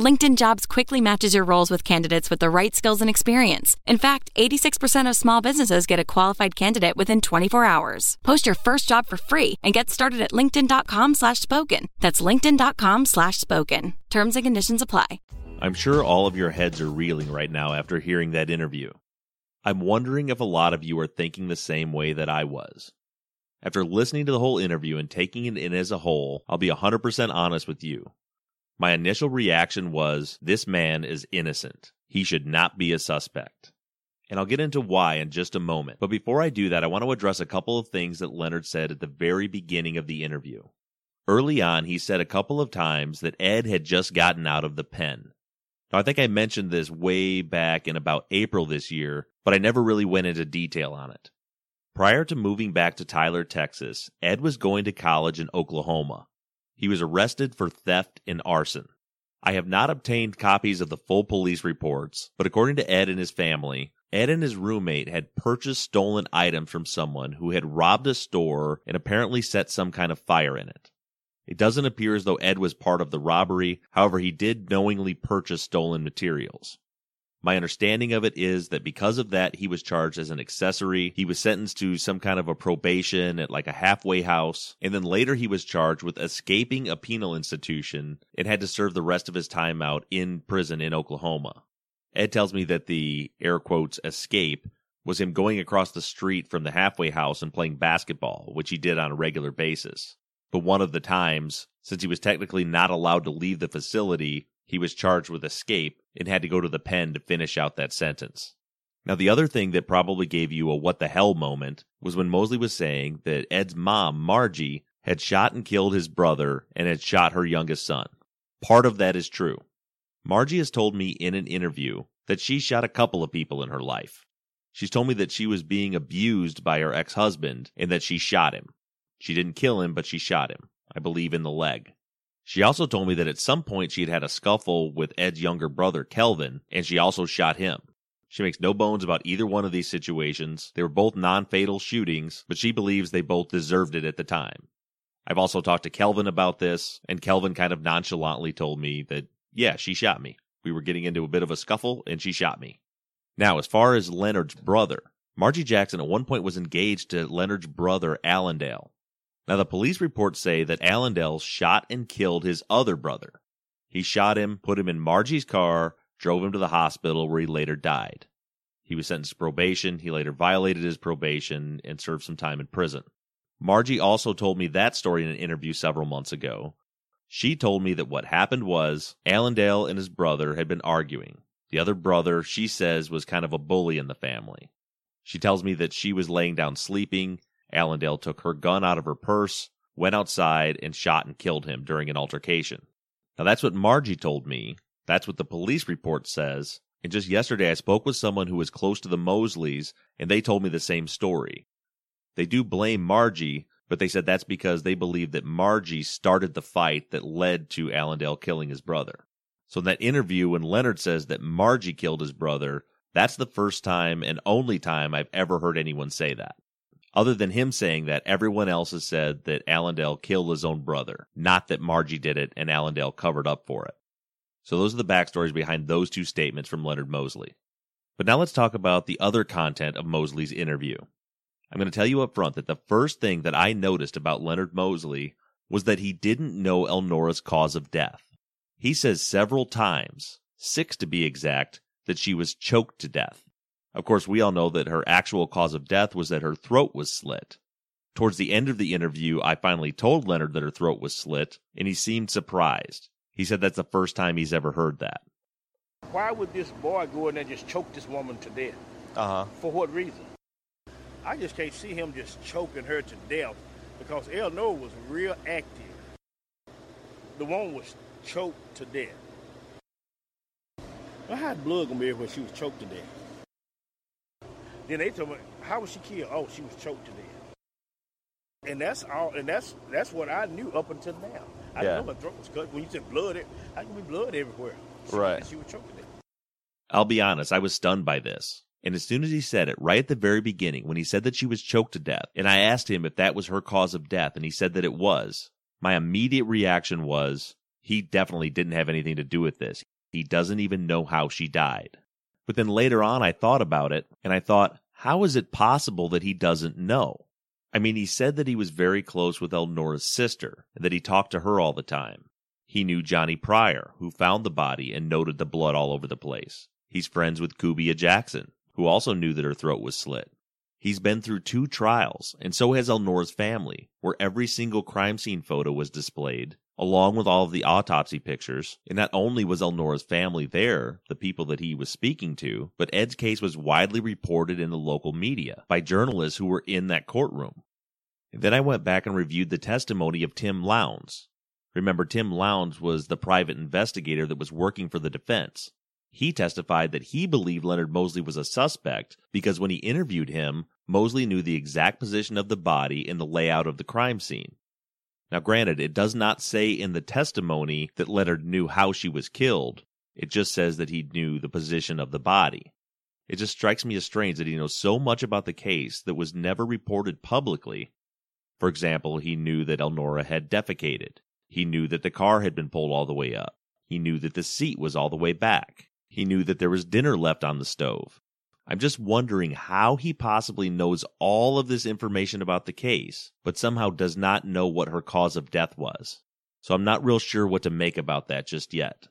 LinkedIn Jobs quickly matches your roles with candidates with the right skills and experience. In fact, 86% of small businesses get a qualified candidate within 24 hours. Post your first job for free and get started at linkedin.com slash spoken. That's linkedin.com slash spoken. Terms and conditions apply. I'm sure all of your heads are reeling right now after hearing that interview. I'm wondering if a lot of you are thinking the same way that I was. After listening to the whole interview and taking it in as a whole, I'll be 100% honest with you. My initial reaction was this man is innocent. He should not be a suspect. And I'll get into why in just a moment. But before I do that, I want to address a couple of things that Leonard said at the very beginning of the interview. Early on, he said a couple of times that Ed had just gotten out of the pen. Now, I think I mentioned this way back in about April this year, but I never really went into detail on it. Prior to moving back to Tyler, Texas, Ed was going to college in Oklahoma. He was arrested for theft and arson. I have not obtained copies of the full police reports, but according to Ed and his family, Ed and his roommate had purchased stolen items from someone who had robbed a store and apparently set some kind of fire in it. It doesn't appear as though Ed was part of the robbery, however, he did knowingly purchase stolen materials. My understanding of it is that because of that, he was charged as an accessory. He was sentenced to some kind of a probation at like a halfway house. And then later he was charged with escaping a penal institution and had to serve the rest of his time out in prison in Oklahoma. Ed tells me that the air quotes escape was him going across the street from the halfway house and playing basketball, which he did on a regular basis. But one of the times, since he was technically not allowed to leave the facility, he was charged with escape and had to go to the pen to finish out that sentence. Now, the other thing that probably gave you a what the hell moment was when Mosley was saying that Ed's mom, Margie, had shot and killed his brother and had shot her youngest son. Part of that is true. Margie has told me in an interview that she shot a couple of people in her life. She's told me that she was being abused by her ex husband and that she shot him. She didn't kill him, but she shot him, I believe in the leg. She also told me that at some point she had had a scuffle with Ed's younger brother, Kelvin, and she also shot him. She makes no bones about either one of these situations. They were both non fatal shootings, but she believes they both deserved it at the time. I've also talked to Kelvin about this, and Kelvin kind of nonchalantly told me that, yeah, she shot me. We were getting into a bit of a scuffle, and she shot me. Now, as far as Leonard's brother, Margie Jackson at one point was engaged to Leonard's brother, Allendale. Now, the police reports say that Allendale shot and killed his other brother. He shot him, put him in Margie's car, drove him to the hospital where he later died. He was sentenced to probation. He later violated his probation and served some time in prison. Margie also told me that story in an interview several months ago. She told me that what happened was Allendale and his brother had been arguing. The other brother, she says, was kind of a bully in the family. She tells me that she was laying down sleeping. Allendale took her gun out of her purse, went outside, and shot and killed him during an altercation. Now, that's what Margie told me. That's what the police report says. And just yesterday, I spoke with someone who was close to the Mosleys, and they told me the same story. They do blame Margie, but they said that's because they believe that Margie started the fight that led to Allendale killing his brother. So in that interview, when Leonard says that Margie killed his brother, that's the first time and only time I've ever heard anyone say that. Other than him saying that, everyone else has said that Allendale killed his own brother, not that Margie did it and Allendale covered up for it. So those are the backstories behind those two statements from Leonard Mosley. But now let's talk about the other content of Mosley's interview. I'm going to tell you up front that the first thing that I noticed about Leonard Mosley was that he didn't know Elnora's cause of death. He says several times, six to be exact, that she was choked to death. Of course, we all know that her actual cause of death was that her throat was slit. Towards the end of the interview, I finally told Leonard that her throat was slit, and he seemed surprised. He said that's the first time he's ever heard that. Why would this boy go in there and just choke this woman to death? Uh huh. For what reason? I just can't see him just choking her to death because Eleanor was real active. The woman was choked to death. Well, how the blood gonna be when she was choked to death? Then they told me, how was she killed? Oh, she was choked to death. And that's all. And that's that's what I knew up until now. I Yeah. didn't know my throat was cut. When you said blood, it how can be blood everywhere? She- Right. She was choked to death. I'll be honest, I was stunned by this. And as soon as he said it, right at the very beginning, when he said that she was choked to death, and I asked him if that was her cause of death, and he said that it was, my immediate reaction was, he definitely didn't have anything to do with this. He doesn't even know how she died. But then later on, I thought about it, and I thought, how is it possible that he doesn't know? I mean, he said that he was very close with Elnora's sister, and that he talked to her all the time. He knew Johnny Pryor, who found the body and noted the blood all over the place. He's friends with Kubia Jackson, who also knew that her throat was slit. He's been through two trials, and so has Elnora's family, where every single crime scene photo was displayed, along with all of the autopsy pictures. And not only was Elnora's family there, the people that he was speaking to, but Ed's case was widely reported in the local media by journalists who were in that courtroom. And then I went back and reviewed the testimony of Tim Lowndes. Remember, Tim Lowndes was the private investigator that was working for the defense. He testified that he believed Leonard Mosley was a suspect because when he interviewed him, Mosley knew the exact position of the body and the layout of the crime scene. Now, granted, it does not say in the testimony that Leonard knew how she was killed. It just says that he knew the position of the body. It just strikes me as strange that he knows so much about the case that was never reported publicly. For example, he knew that Elnora had defecated. He knew that the car had been pulled all the way up. He knew that the seat was all the way back. He knew that there was dinner left on the stove. I'm just wondering how he possibly knows all of this information about the case, but somehow does not know what her cause of death was. So I'm not real sure what to make about that just yet.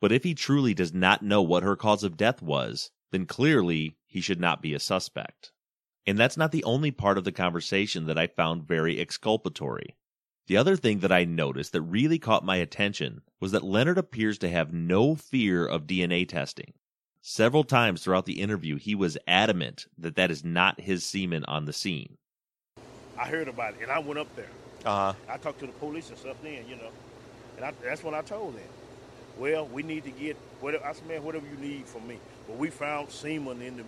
But if he truly does not know what her cause of death was, then clearly he should not be a suspect. And that's not the only part of the conversation that I found very exculpatory. The other thing that I noticed that really caught my attention was that Leonard appears to have no fear of DNA testing. Several times throughout the interview, he was adamant that that is not his semen on the scene. I heard about it, and I went up there. Uh huh. I talked to the police and stuff then, you know, and I, that's when I told them, well, we need to get whatever. I said, man, whatever you need from me. But we found semen in the,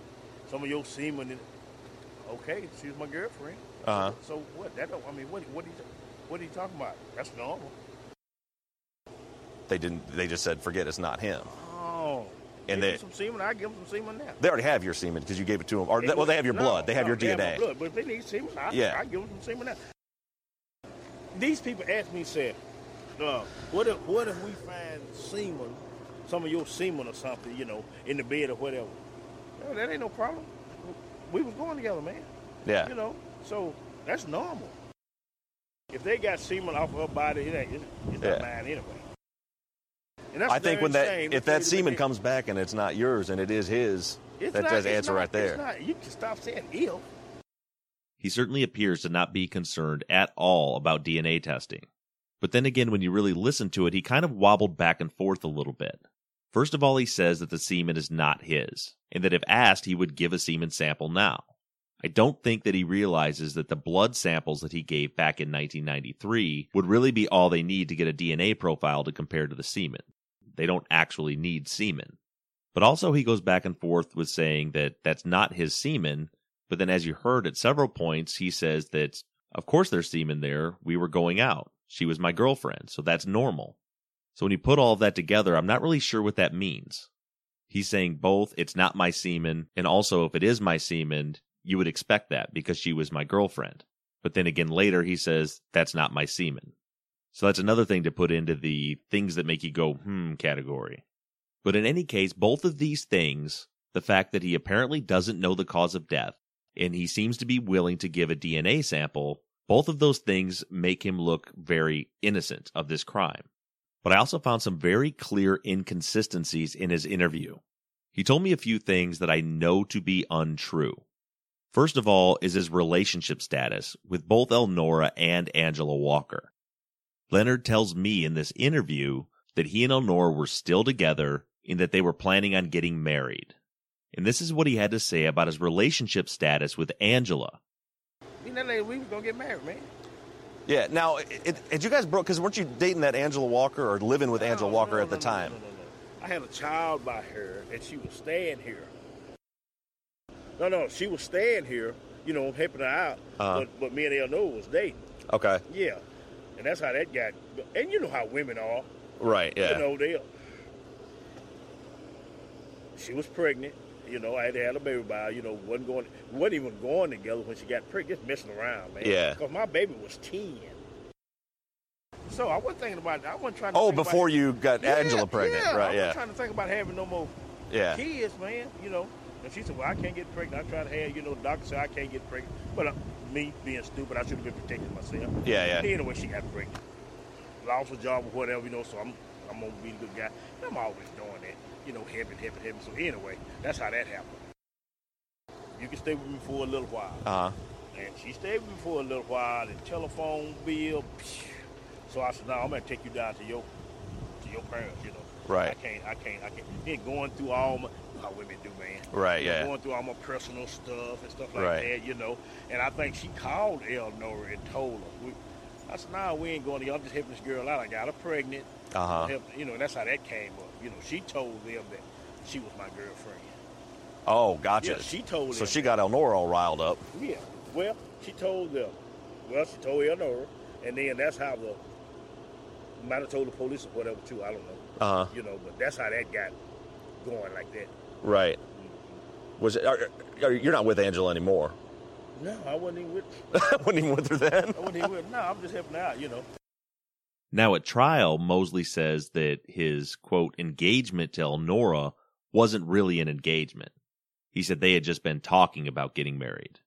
some of your semen in. Okay, she's my girlfriend. Uh huh. So what? That don't. I mean, what? What he? What are you talking about? That's normal. They didn't. They just said, "Forget it's not him." Oh. And they- some semen. I give them some semen now. They already have your semen because you gave it to them. Or It well, they have your no, blood. They have no, your they have DNA. blood, but if they need semen, I, Yeah. I give them some semen now. These people ask me, said, uh, what if what if we find semen, some of your semen or something, you know, in the bed or whatever? No, that ain't no problem. We was going together, man. Yeah. You know, so that's normal. If they got semen off of her body, it ain't, it's, it's Yeah. not mine anyway. And that's I think when that if that semen make- comes back and it's not yours and it is his, It's That not- does answer not- right there. It's not, you can stop saying if. He certainly appears to not be concerned at all about DNA testing. But then again, when you really listen to it, he kind of wobbled back and forth a little bit. First of all, he says that the semen is not his, and that if asked, he would give a semen sample now. I don't think that he realizes that the blood samples that he gave back in 1993 would really be all they need to get a DNA profile to compare to the semen. They don't actually need semen. But also, he goes back and forth with saying that that's not his semen, but then, as you heard at several points, he says that, of course, there's semen there. We were going out. She was my girlfriend, so that's normal. So when you put all of that together, I'm not really sure what that means. He's saying both, it's not my semen, and also, if it is my semen, you would expect that because she was my girlfriend. But then again, later, he says, that's not my semen. So that's another thing to put into the things that make you go, hmm category. But in any case, both of these things, the fact that he apparently doesn't know the cause of death, and he seems to be willing to give a DNA sample, both of those things make him look very innocent of this crime. But I also found some very clear inconsistencies in his interview. He told me a few things that I know to be untrue. First of all is his relationship status with both Elnora and Angela Walker. Leonard tells me in this interview that he and Elnora were still together and that they were planning on getting married. And this is what he had to say about his relationship status with Angela. Me and that lady, we was gonna get married, man. Yeah. Now, it, it, had you guys broke? Because weren't you dating that Angela Walker or living with Angela Walker no, at the no, no, time? No, no, no. I had a child by her, and she was staying here. No, no, she was staying here, you know, helping her out. Uh-huh. But, but me and Eleanor was dating. Okay. Yeah, and that's how that got. And you know how women are. Right. Yeah. You know they. She was pregnant. You know, I had to have a baby by. her, You know, wasn't going, wasn't even going together when she got pregnant. Just messing around, man. Yeah. Because my baby was ten. So I wasn't thinking about. I wasn't trying to. Oh, think about- before you got Yeah, Angela pregnant, right, yeah, I wasn't Yeah. trying to think about having no more Yeah. kids, man. You know. And she said, "Well, I can't get pregnant. I tried to have, you know, the doctor said I can't get pregnant." But uh, me being stupid, I should have been protecting myself. Yeah, yeah. Anyway, she got pregnant. Lost her job or whatever, you know. So I'm, I'm gonna be a good guy. I'm always doing that, you know, helping, helping, helping. So anyway, that's how that happened. You can stay with me for a little while. Uh huh. And she stayed with me for a little while, and telephone bill. phew. So I said, "No, I'm gonna take you down to your to your parents." You know, Right. I can't, I can't, I can't. Then going through all my how women do, man. Right, yeah. Going through all my personal stuff and stuff like Right. that, you know. And I think she called Eleanor and told her. We, I said, "Nah, we ain't going to. I'm just helping this girl out. I got her pregnant. Uh huh. You know, and that's how that came up. You know, she told them that she was my girlfriend. Oh, gotcha. Yeah, she told So she got Elnora all riled up. Yeah. Well, she told them. Well, she told Eleanor, and then that's how the might have told the police or whatever too. I don't know. Uh huh. You know, but that's how that got going like that. Right. Was it? Are, are, you're not with Angela anymore. No, I wasn't even with. I wasn't even with her then. I wasn't even with. No, I'm just helping out. You know. Now, at trial, Mosley says that his quote engagement to Elnora wasn't really an engagement. He said they had just been talking about getting married.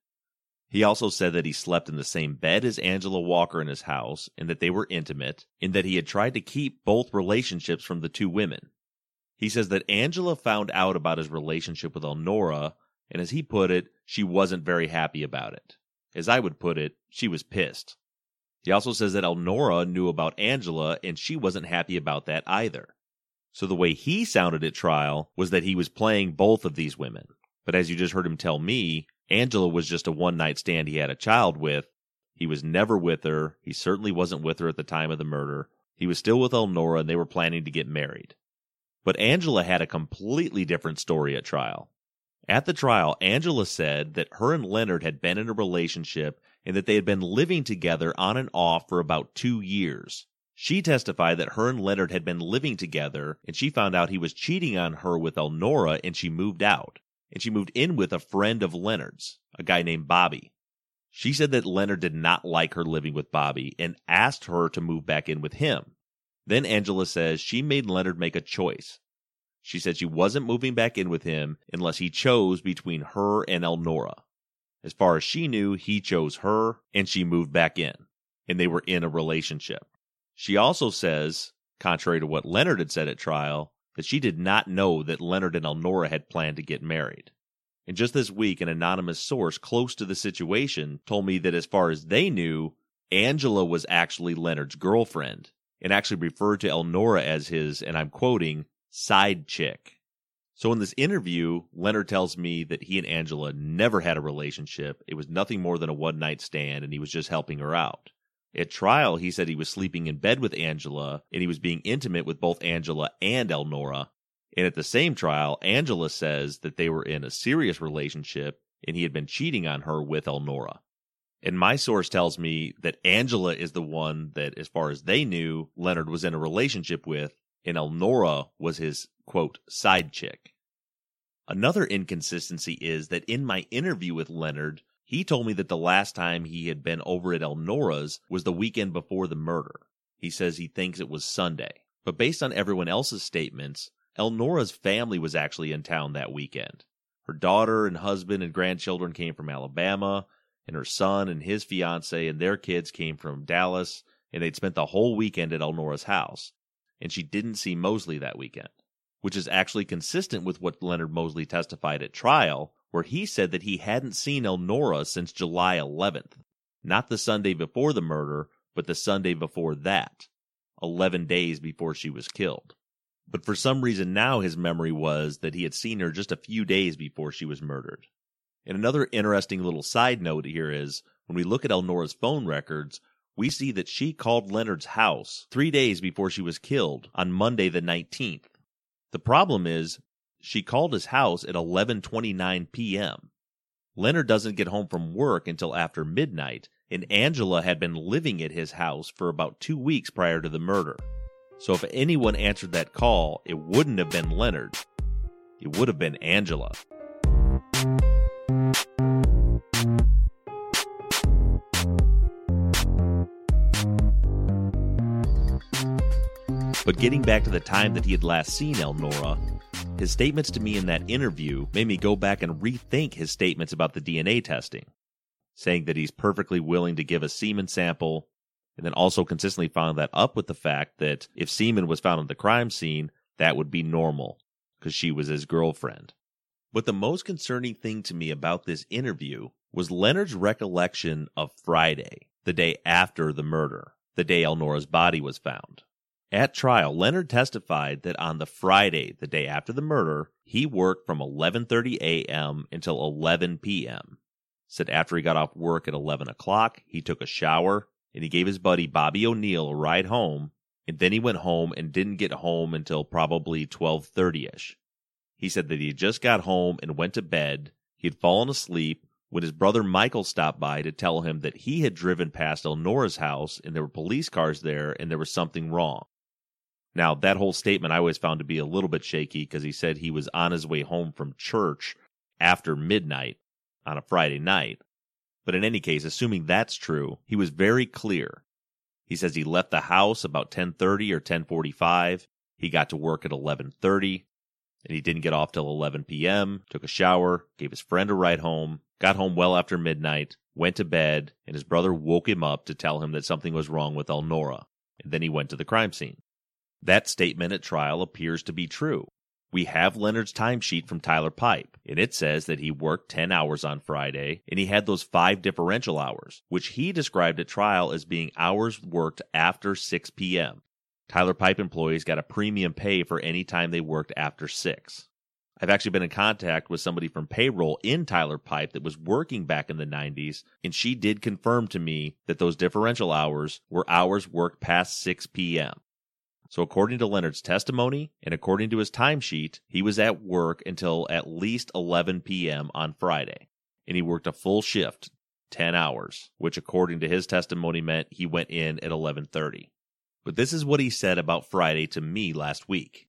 He also said that he slept in the same bed as Angela Walker in his house and that they were intimate, and that he had tried to keep both relationships from the two women. He says that Angela found out about his relationship with Elnora, and as he put it, she wasn't very happy about it. As I would put it, she was pissed. He also says that Elnora knew about Angela and she wasn't happy about that either. So the way he sounded at trial was that he was playing both of these women. But as you just heard him tell me, Angela was just a one night stand he had a child with. He was never with her. He certainly wasn't with her at the time of the murder. He was still with Elnora and they were planning to get married. But Angela had a completely different story at trial. At the trial, Angela said that her and Leonard had been in a relationship and that they had been living together on and off for about two years. She testified that her and Leonard had been living together and she found out he was cheating on her with Elnora and she moved out. And she moved in with a friend of Leonard's, a guy named Bobby. She said that Leonard did not like her living with Bobby and asked her to move back in with him. Then Angela says she made Leonard make a choice. She said she wasn't moving back in with him unless he chose between her and Elnora. As far as she knew, he chose her and she moved back in, and they were in a relationship. She also says, contrary to what Leonard had said at trial, that she did not know that Leonard and Elnora had planned to get married. And just this week, an anonymous source close to the situation told me that as far as they knew, Angela was actually Leonard's girlfriend and actually referred to Elnora as his, and I'm quoting, side chick. So in this interview, Leonard tells me that he and Angela never had a relationship. It was nothing more than a one night stand and he was just helping her out. At trial, he said he was sleeping in bed with Angela and he was being intimate with both Angela and Elnora. And at the same trial, Angela says that they were in a serious relationship and he had been cheating on her with Elnora. And my source tells me that Angela is the one that, as far as they knew, Leonard was in a relationship with, and Elnora was his, quote, side chick. Another inconsistency is that in my interview with Leonard, he told me that the last time he had been over at Elnora's was the weekend before the murder. He says he thinks it was Sunday. But based on everyone else's statements, Elnora's family was actually in town that weekend. Her daughter and husband and grandchildren came from Alabama, and her son and his fiance and their kids came from Dallas, and they'd spent the whole weekend at Elnora's house. And she didn't see Mosley that weekend, which is actually consistent with what Leonard Mosley testified at trial, where he said that he hadn't seen Elnora since July 11th, not the Sunday before the murder, but the Sunday before that, 11 days before she was killed. But for some reason now his memory was that he had seen her just a few days before she was murdered. And another interesting little side note here is when we look at Elnora's phone records, we see that she called Leonard's house three days before she was killed on Monday the 19th. The problem is she called his house at 11:29 p.m. Leonard doesn't get home from work until after midnight, and Angela had been living at his house for about 2 weeks prior to the murder. So if anyone answered that call, it wouldn't have been Leonard. It would have been Angela. But getting back to the time that he had last seen Elnora, his statements to me in that interview made me go back and rethink his statements about the DNA testing, saying that he's perfectly willing to give a semen sample, and then also consistently following that up with the fact that if semen was found at the crime scene, that would be normal, because she was his girlfriend. But the most concerning thing to me about this interview was Leonard's recollection of Friday, the day after the murder, the day Elnora's body was found. At trial, Leonard testified that on the Friday, the day after the murder, he worked from 11:30 a.m. until 11 p.m. Said after he got off work at 11 o'clock, he took a shower and he gave his buddy Bobby O'Neill a ride home, and then he went home and didn't get home until probably 12:30ish. He said that he had just got home and went to bed. He had fallen asleep when his brother Michael stopped by to tell him that he had driven past Elnora's house and there were police cars there and there was something wrong. Now, that whole statement I always found to be a little bit shaky because he said he was on his way home from church after midnight on a Friday night. But in any case, assuming that's true, he was very clear. He says he left the house about 10:30 or 10:45. He got to work at 11:30 and he didn't get off till 11 p.m. Took a shower, gave his friend a ride home, got home well after midnight, went to bed, and his brother woke him up to tell him that something was wrong with Elnora. And then he went to the crime scene. That statement at trial appears to be true. We have Leonard's timesheet from Tyler Pipe, and it says that he worked 10 hours on Friday, and he had those five differential hours, which he described at trial as being hours worked after 6 p.m. Tyler Pipe employees got a premium pay for any time they worked after 6. I've actually been in contact with somebody from payroll in Tyler Pipe that was working back in the 90s, and she did confirm to me that those differential hours were hours worked past 6 p.m. So, according to Leonard's testimony and according to his timesheet, he was at work until at least 11 p.m. on Friday. And he worked a full shift, 10 hours, which according to his testimony meant he went in at 11:30. But this is what he said about Friday to me last week.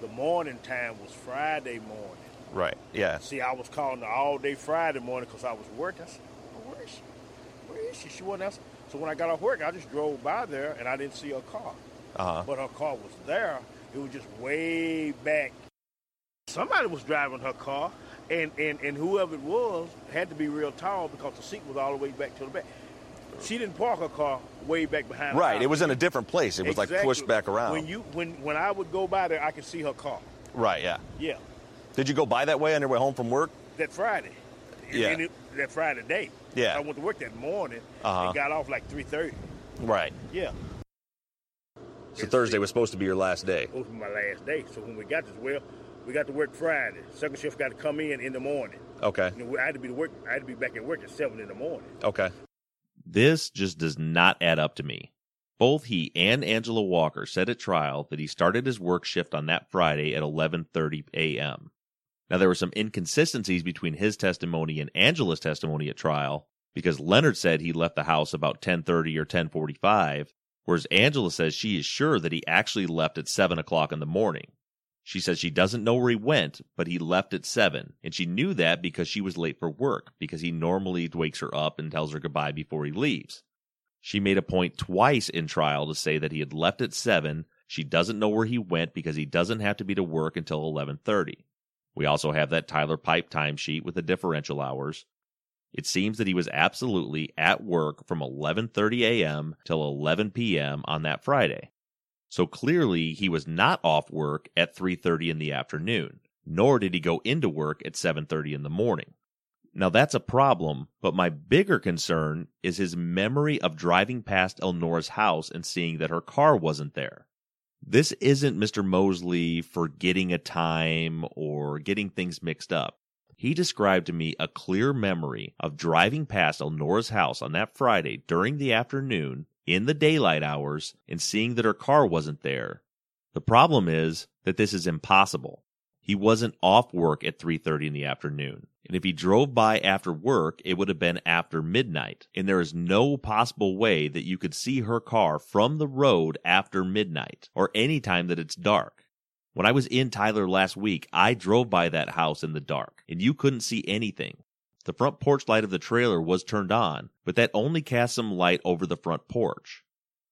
The morning time was Friday morning. Right. Yeah. See, I was calling her all day Friday morning because I was working. I said, well, where is she? Where is she? She wasn't answering. So when I got off work, I just drove by there and I didn't see her car. Uh-huh. But her car was there. It was just way back. Somebody was driving her car, and, and, and whoever it was had to be real tall because the seat was all the way back to the back. She didn't park her car way back behind. Right. It was in a different place. It was like pushed back around. When you when when I would go by there, I could see her car. right. Yeah. Yeah. Did you go by that way on your way home from work? that Friday. Yeah. It- that Friday day. Yeah. I went to work that morning Uh-huh. and got off like 3.30. Right. Yeah. So Thursday was supposed to be your last day. It was my last day. So when we got this, well, we got to work Friday. Second shift got to come in in the morning. Okay. You know, I had to be to work. I had to be back at work at seven in the morning. Okay. This just does not add up to me. Both he and Angela Walker said at trial that he started his work shift on that Friday at 11:30 a.m. Now there were some inconsistencies between his testimony and Angela's testimony at trial because Leonard said he left the house about 10:30 or 10:45, whereas Angela says she is sure that he actually left at 7 o'clock in the morning. She says she doesn't know where he went, but he left at 7, and she knew that because she was late for work, because he normally wakes her up and tells her goodbye before he leaves. She made a point twice in trial to say that he had left at 7, she doesn't know where he went because he doesn't have to be to work until 11:30. We also have that Tyler Pipe timesheet with the differential hours. It seems that he was absolutely at work from 11:30 a.m. till 11 p.m. on that Friday. So clearly he was not off work at 3:30 in the afternoon, nor did he go into work at 7:30 in the morning. Now that's a problem, but my bigger concern is his memory of driving past Elnora's house and seeing that her car wasn't there. This isn't Mr. Mosley forgetting a time or getting things mixed up. He described to me a clear memory of driving past Elnora's house on that Friday during the afternoon in the daylight hours and seeing that her car wasn't there. The problem is that this is impossible. He wasn't off work at 3:30 in the afternoon. And if he drove by after work, it would have been after midnight. And there is no possible way that you could see her car from the road after midnight or any time that it's dark. When I was in Tyler last week, I drove by that house in the dark and you couldn't see anything. The front porch light of the trailer was turned on, but that only cast some light over the front porch.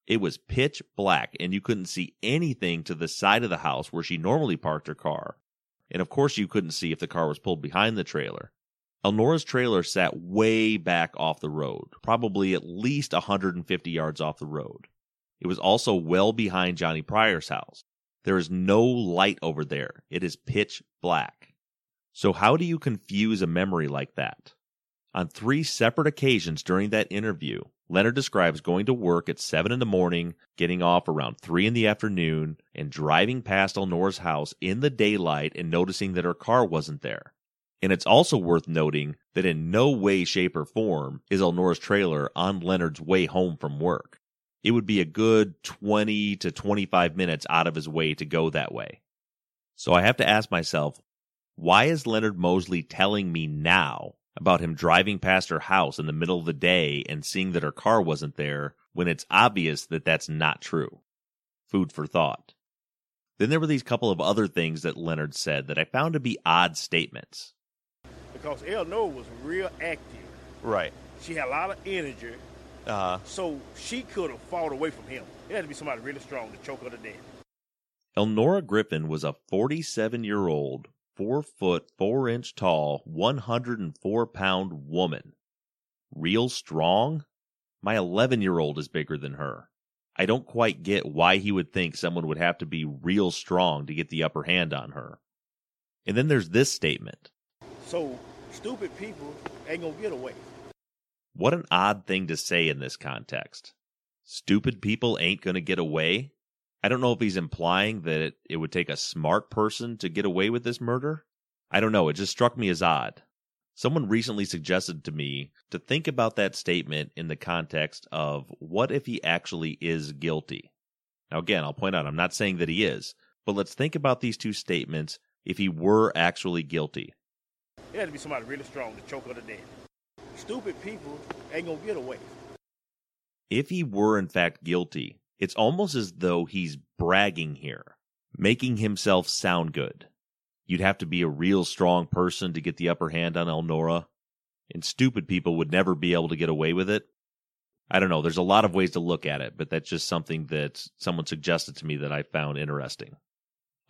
It was pitch black and you couldn't see anything to the side of the house where she normally parked her car. And of course, you couldn't see if the car was pulled behind the trailer. Elnora's trailer sat way back off the road, probably at least 150 yards off the road. It was also well behind Johnny Pryor's house. There is no light over there. It is pitch black. So how do you confuse a memory like that? On three separate occasions during that interview, Leonard describes going to work at 7 in the morning, getting off around 3 in the afternoon, and driving past Elnora's house in the daylight and noticing that her car wasn't there. And it's also worth noting that in no way, shape, or form is Elnora's trailer on Leonard's way home from work. It would be a good 20 to 25 minutes out of his way to go that way. So I have to ask myself, why is Leonard Mosley telling me now about him driving past her house in the middle of the day and seeing that her car wasn't there when it's obvious that that's not true? Food for thought. Then there were these couple of other things that Leonard said that I found to be odd statements. Because Eleanor was real active. Right. She had a lot of energy, Uh huh. so she could have fought away from him. It had to be somebody really strong to choke her to death. Elnora Griffin was a 47 year old, 4 foot 4 inch tall, 104 pound woman. Real strong? My 11 year old is bigger than her. I don't quite get why he would think someone would have to be real strong to get the upper hand on her. And then there's this statement. So stupid people ain't gonna get away. What an odd thing to say in this context. Stupid people ain't going to get away? I don't know if he's implying that it, it would take a smart person to get away with this murder. I don't know. It just struck me as odd. Someone recently suggested to me to think about that statement in the context of what if he actually is guilty? Now, again, I'll point out I'm not saying that he is, but let's think about these two statements if he were actually guilty. It had to be somebody really strong to choke her to death. Stupid people ain't gonna get away. if he were in fact guilty, it's almost as though he's bragging here, making himself sound good. You'd have to be a real strong person to get the upper hand on Elnora, and stupid people would never be able to get away with it. I don't know. There's a lot of ways to look at it, but that's just something that someone suggested to me that I found interesting.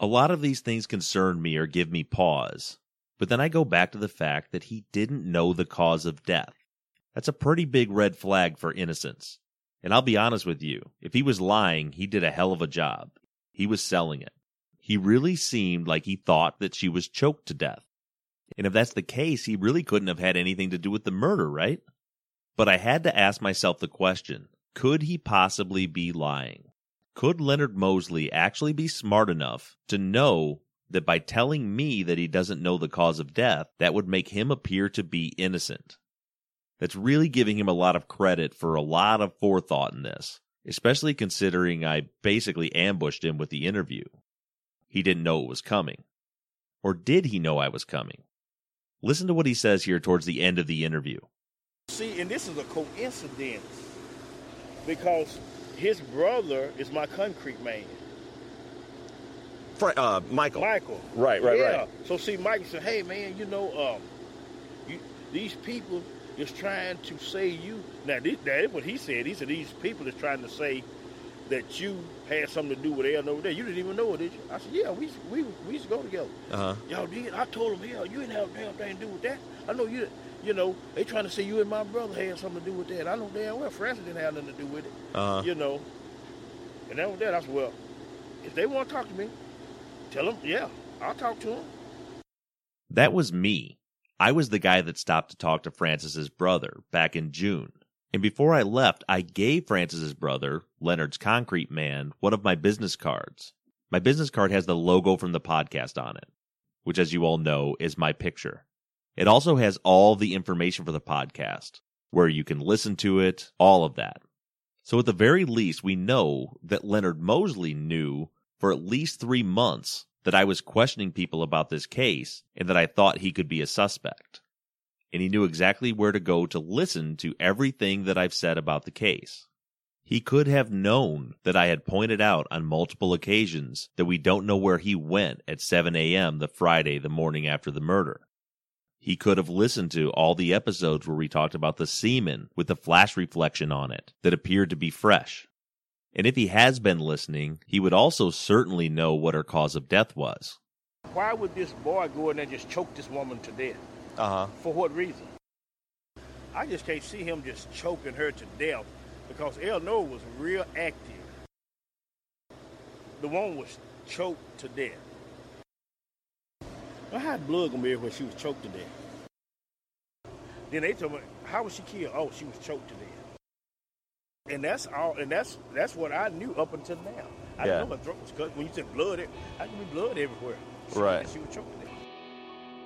A lot of these things concern me or give me pause, but then I go back to the fact that he didn't know the cause of death. That's a pretty big red flag for innocence. And I'll be honest with you, if he was lying, he did a hell of a job. He was selling it. He really seemed like he thought that she was choked to death. And if that's the case, he really couldn't have had anything to do with the murder, right? But I had to ask myself the question could he possibly be lying? Could Leonard Mosley actually be smart enough to know that by telling me that he doesn't know the cause of death, that would make him appear to be innocent? That's really giving him a lot of credit for a lot of forethought in this, especially considering I basically ambushed him with the interview. He didn't know it was coming. Or did he know I was coming? Listen to what he says here towards the end of the interview. See, and this is a coincidence because his brother is my concrete man. Uh, Michael. Michael. Right, right, yeah. right. So see, Michael said, "Hey, man, you know, um, you, these people is trying to say you." Now, this, that is what he said. He said these people is trying to say that you had something to do with Aaron over there. You didn't even know it, did you? I said, "Yeah, we we we used to go together." Uh huh. Y'all did. I told him, "Yeah, you didn't have a damn thing to do with that." I know you. You know, they trying to say you and my brother had something to do with that. I know damn well Francis didn't have nothing to do with it. Uh huh. You know, and that was that. I said, well, if they want to talk to me, tell him, yeah, I'll talk to him. That was me. I was the guy that stopped to talk to Francis's brother back in June. And before I left, I gave Francis's brother, Leonard's concrete man, one of my business cards. My business card has the logo from the podcast on it, which as you all know is my picture. It also has all the information for the podcast, where you can listen to it, all of that. So at the very least, we know that Leonard Mosley knew for at least three months that I was questioning people about this case and that I thought he could be a suspect. And he knew exactly where to go to listen to everything that I've said about the case. He could have known that I had pointed out on multiple occasions that we don't know where he went at 7 a.m. the Friday, the morning after the murder. He could have listened to all the episodes where we talked about the semen with the flash reflection on it that appeared to be fresh. And if he has been listening, he would also certainly know what her cause of death was. Why would this boy go in there and just choke this woman to death? Uh huh. For what reason? I just can't see him just choking her to death because Eleanor was real active. The woman was choked to death. Well, how blood gonna be when she was choked to death? Then they told me, how was she killed? Oh, she was choked to death. And that's all. And that's that's what I knew up until now. I Yeah. didn't know my throat was cut. When you said blood, it I could be blood everywhere. She- Right. She was to death.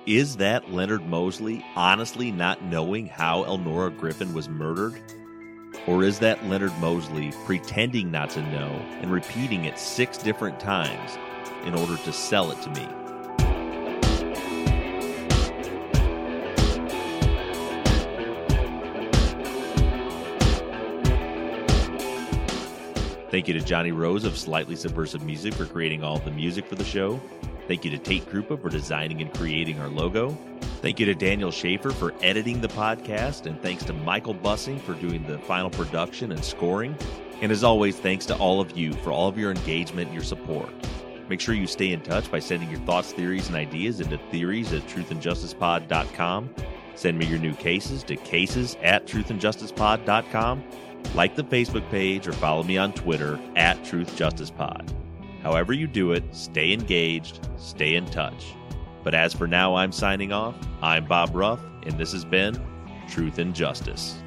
Is that Leonard Mosley honestly not knowing how Elnora Griffin was murdered? Or is that Leonard Mosley pretending not to know and repeating it six different times in order to sell it to me? Thank you to Johnny Rose of Slightly Subversive Music for creating all the music for the show. Thank you to Tate Krupa for designing and creating our logo. Thank you to Daniel Schaefer for editing the podcast. And thanks to Michael Bussing for doing the final production and scoring. And as always, thanks to all of you for all of your engagement and your support. Make sure you stay in touch by sending your thoughts, theories, and ideas into theories at truthandjusticepod.com. Send me your new cases to cases at truthandjusticepod.com. Like the Facebook page or follow me on Twitter at truthjusticepod. However you do it, stay engaged, stay in touch. But as for now, I'm signing off. I'm Bob Ruff, and this has been Truth and Justice.